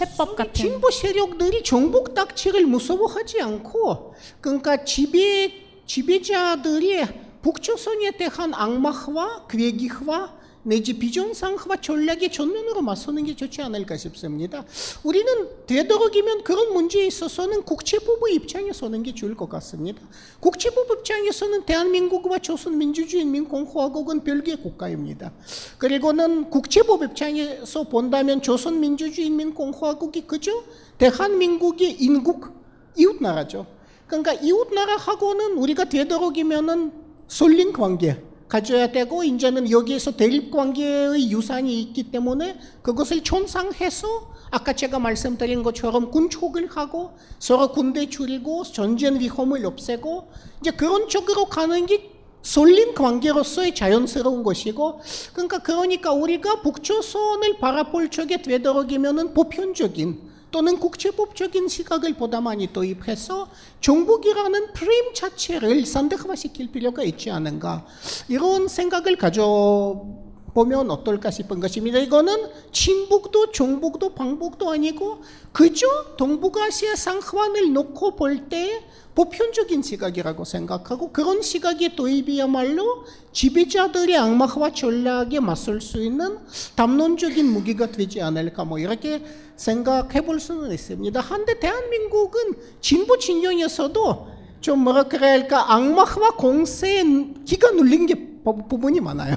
해법 같은. 진보 세력들이 정복 딱지를 무서워하지 않고 그러니까 지배 지배자들이 북조선에 대한 악마화, 괴기화 내지 비정상화 전략에 전면으로 맞서는 게 좋지 않을까 싶습니다. 우리는 되도록이면 그런 문제에 있어서는 국제법의 입장에 서는 게 좋을 것 같습니다. 국제법 입장에서는 대한민국과 조선민주주의인민공화국은 별개의 국가입니다. 그리고는 국제법 입장에서 본다면 조선민주주의인민공화국이 그저 대한민국의 인국 이웃나라죠. 그러니까 이웃나라하고는 우리가 되도록이면은 솔린 관계 가져야 되고 이제는 여기에서 대립 관계의 유산이 있기 때문에 그것을 천상해서 아까 제가 말씀드린 것처럼 군축을 하고 서로 군대 줄이고 전쟁 위험을 없애고 이제 그런 쪽으로 가는 게 솔린 관계로서의 자연스러운 것이고 그러니까 그러니까 우리가 북조선을 바라볼 적에 되도록이면은 보편적인 또는 국제법적인 시각을 보다 많이 도입해서 종북이라는 프레임 자체를 산득화시킬 필요가 있지 않은가 이런 생각을 가져 보면 어떨까 싶은 것입니다. 이거는 친북도 종북도 방북도 아니고 그저 동북아시아 상황을 놓고 볼 때 보편적인 시각이라고 생각하고 그런 시각의 도입이야말로 지배자들의 악마화 전략에 맞설 수 있는 담론적인 무기가 되지 않을까 뭐 이렇게 생각해 볼 수는 있습니다. 한데 대한민국은 진보 진영에서도 좀 뭐라 그래야 할까 악마화 공세에 기가 눌린 게 부분이 많아요.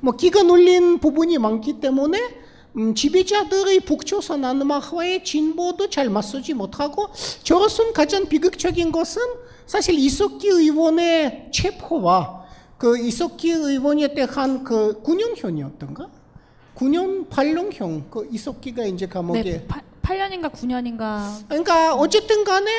뭐 기가 눌린 부분이 많기 때문에 음, 지배자들의 북조선 안마화의 진보도 잘 맞서지 못하고 저것은 가장 비극적인 것은 사실 이석기 의원의 체포와 그 이석기 의원에 대한 그 9년형이었던가? 9년 8년형 그 이석기가 이제 감옥에 네, 8, 년인가 9년인가 그러니까 어쨌든 간에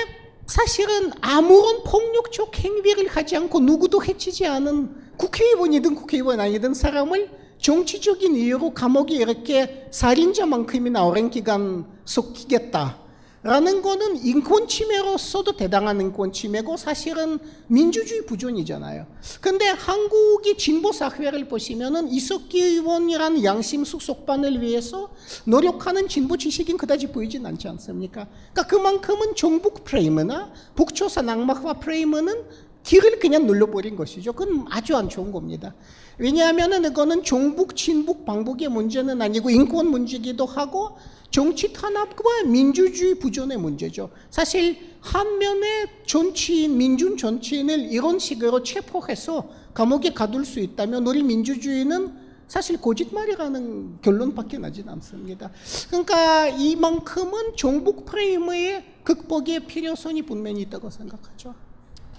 사실은 아무런 폭력적 행위를 하지 않고 누구도 해치지 않은 국회의원이든 국회의원 아니든 사람을 정치적인 이유로 감옥에 이렇게 살인자만큼이나 오랜 기간 속히겠다라는 거는 인권 침해로서도 대단한 인권 침해고 사실은 민주주의 부존이잖아요. 근데 한국의 진보 사회를 보시면은 이석기 의원이라는 양심 숙속반을 위해서 노력하는 진보 지식인 그다지 보이진 않지 않습니까? 그러니까 그만큼은 종북 프레임이나 북조선 악마화 프레임은 길을 그냥 눌러버린 것이죠. 그건 아주 안 좋은 겁니다. 왜냐하면 이거는 종북, 친북, 방북의 문제는 아니고 인권 문제기도 하고 정치 탄압과 민주주의 부존의 문제죠. 사실 한면에 정치인, 민중 정치인을 이런 식으로 체포해서 감옥에 가둘 수 있다면 우리 민주주의는 사실 거짓말이라는 결론밖에 나진 않습니다. 그러니까 이만큼은 종북 프레임의 극복의 필요성이 분명히 있다고 생각하죠.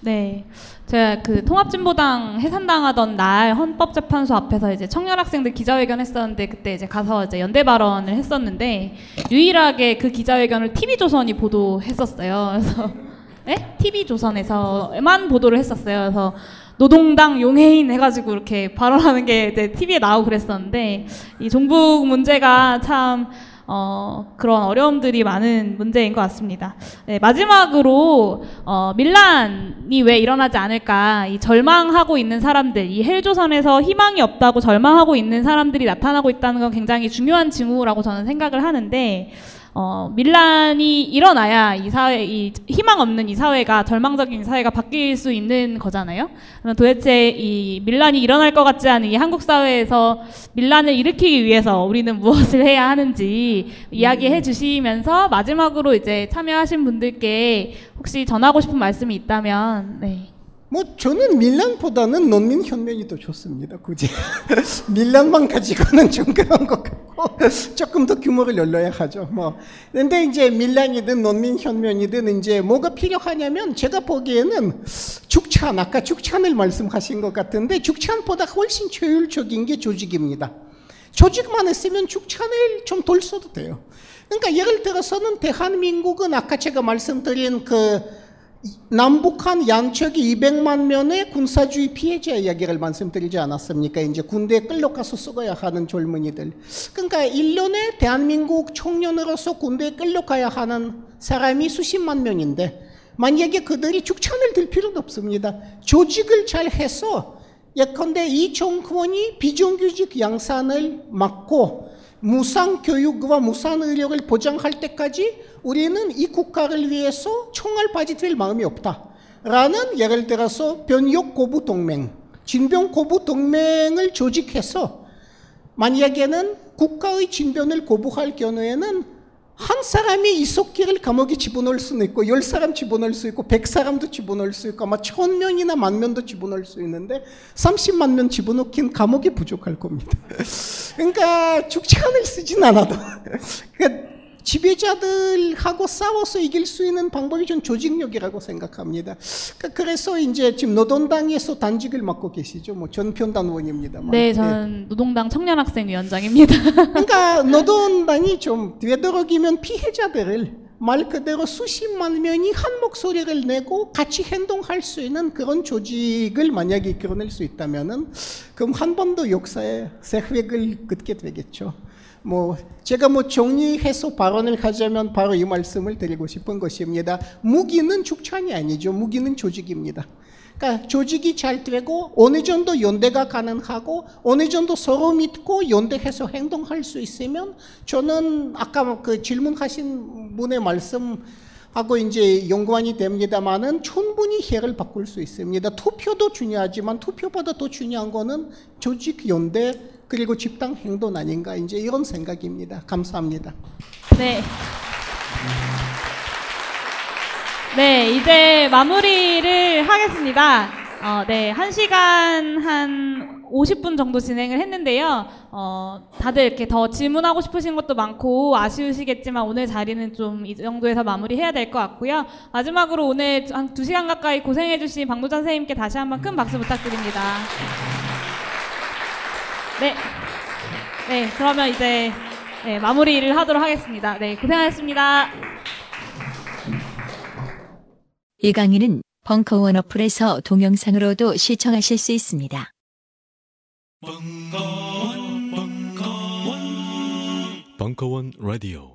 네. 제가 그 통합진보당 해산당하던 날 헌법재판소 앞에서 이제 청년 학생들 기자회견 했었는데 그때 이제 가서 이제 연대 발언을 했었는데 유일하게 그 기자회견을 TV조선이 보도했었어요. 그래서 <laughs> 네? TV조선에서만 보도를 했었어요. 그래서 노동당 용해인 해가지고 이렇게 발언하는 게 이제 TV에 나오고 그랬었는데 이 종북 문제가 참 어, 그런 어려움들이 많은 문제인 것 같습니다. 네, 마지막으로 어, 밀란이 왜 일어나지 않을까? 이 절망하고 있는 사람들, 이 헬조선에서 희망이 없다고 절망하고 있는 사람들이 나타나고 있다는 건 굉장히 중요한 징후라고 저는 생각을 하는데 어, 밀란이 일어나야 이 사회, 이 희망 없는 이 사회가 절망적인 사회가 바뀔 수 있는 거잖아요. 그러면 도대체 이 밀란이 일어날 것 같지 않은 이 한국 사회에서 밀란을 일으키기 위해서 우리는 <laughs> 무엇을 해야 하는지 이야기해 주시면서 마지막으로 이제 참여하신 분들께 혹시 전하고 싶은 말씀이 있다면, 네. 뭐 저는 밀란보다는 논민 혁명이 더 좋습니다. 굳이 <laughs> 밀란만 가지고는 좀 그런 것 같고 조금 더 규모를 열려야 하죠. 뭐 근데 이제 밀란이든 논민 혁명이든 이제 뭐가 필요하냐면 제가 보기에는 죽찬 아까 죽찬을 말씀하신 것 같은데 죽찬보다 훨씬 효율적인 게 조직입니다. 조직만 했으면 죽찬을 좀 돌려도 돼요. 그러니까 예를 들어서는 대한민국은 아까 제가 말씀드린 그 남북한 양측이 200만 명의 군사주의 피해자 이야기를 말씀드리지 않았습니까? 이제 군대에 끌려가서 썩어야 하는 젊은이들. 그러니까 1년에 대한민국 청년으로서 군대에 끌려가야 하는 사람이 수십만 명인데 만약에 그들이 축천을 들 필요는 없습니다. 조직을 잘 해서 예컨대 이 정권이 비정규직 양산을 막고 무상 교육과 무상 의료를 보장할 때까지 우리는 이 국가를 위해서 총알 바지 될 마음이 없다. 라는 예를 들어서 변역 고부 동맹, 진병 고부 동맹을 조직해서 만약에는 국가의 진변을 고부할 경우에는 한 사람이 이석기를 감옥에 집어넣을 수는 있고 열 사람 집어넣을 수 있고 백 사람도 집어넣을 수 있고 아마 천 명이나 만 명도 집어넣을 수 있는데 30만 명 집어넣긴 감옥이 부족할 겁니다. <laughs> 그러니까 죽창을 쓰진 않아도 <laughs> 그러니까 지배자들하고 싸워서 이길 수 있는 방법이 전 조직력이라고 생각합니다. 그러니까 그래서 이제 지금 노동당에서 단직을 맡고 계시죠. 뭐 전편단 의원입니다만. 네, 저는 노동당 청년학생위원장입니다. <laughs> 그러니까 노동당이 좀 되도록이면 피해자들을 말 그대로 수십만 명이 한 목소리를 내고 같이 행동할 수 있는 그런 조직을 만약에 이끌어낼 수 있다면은 그럼 한 번 더 역사에 새 획을 긋게 되겠죠. 뭐 제가 뭐 정리해서 발언을 하자면 바로 이 말씀을 드리고 싶은 것입니다. 무기는 축찬이 아니죠. 무기는 조직입니다. 그러니까 조직이 잘 되고 어느 정도 연대가 가능하고 어느 정도 서로 믿고 연대해서 행동할 수 있으면 저는 아까 그 질문하신 분의 말씀 하고 이제 연관이 됩니다만은 충분히 해를 바꿀 수 있습니다. 투표도 중요하지만 투표보다 더 중요한 거는 조직 연대 그리고 집단 행동 아닌가 이제 이런 생각입니다. 감사합니다. 네. 네, 이제 마무리를 하겠습니다. 어, 네, 한 시간 한 50분 정도 진행을 했는데요. 어, 다들 이렇게 더 질문하고 싶으신 것도 많고 아쉬우시겠지만 오늘 자리는 좀 이 정도에서 마무리해야 될 것 같고요. 마지막으로 오늘 한 2시간 가까이 고생해주신 박노전 선생님께 다시 한번 큰 박수 부탁드립니다. 네. 네, 그러면 이제 네, 마무리를 하도록 하겠습니다. 네, 고생하셨습니다. 이 강의는 벙커원 어플에서 동영상으로도 시청하실 수 있습니다. 벙커원 라디오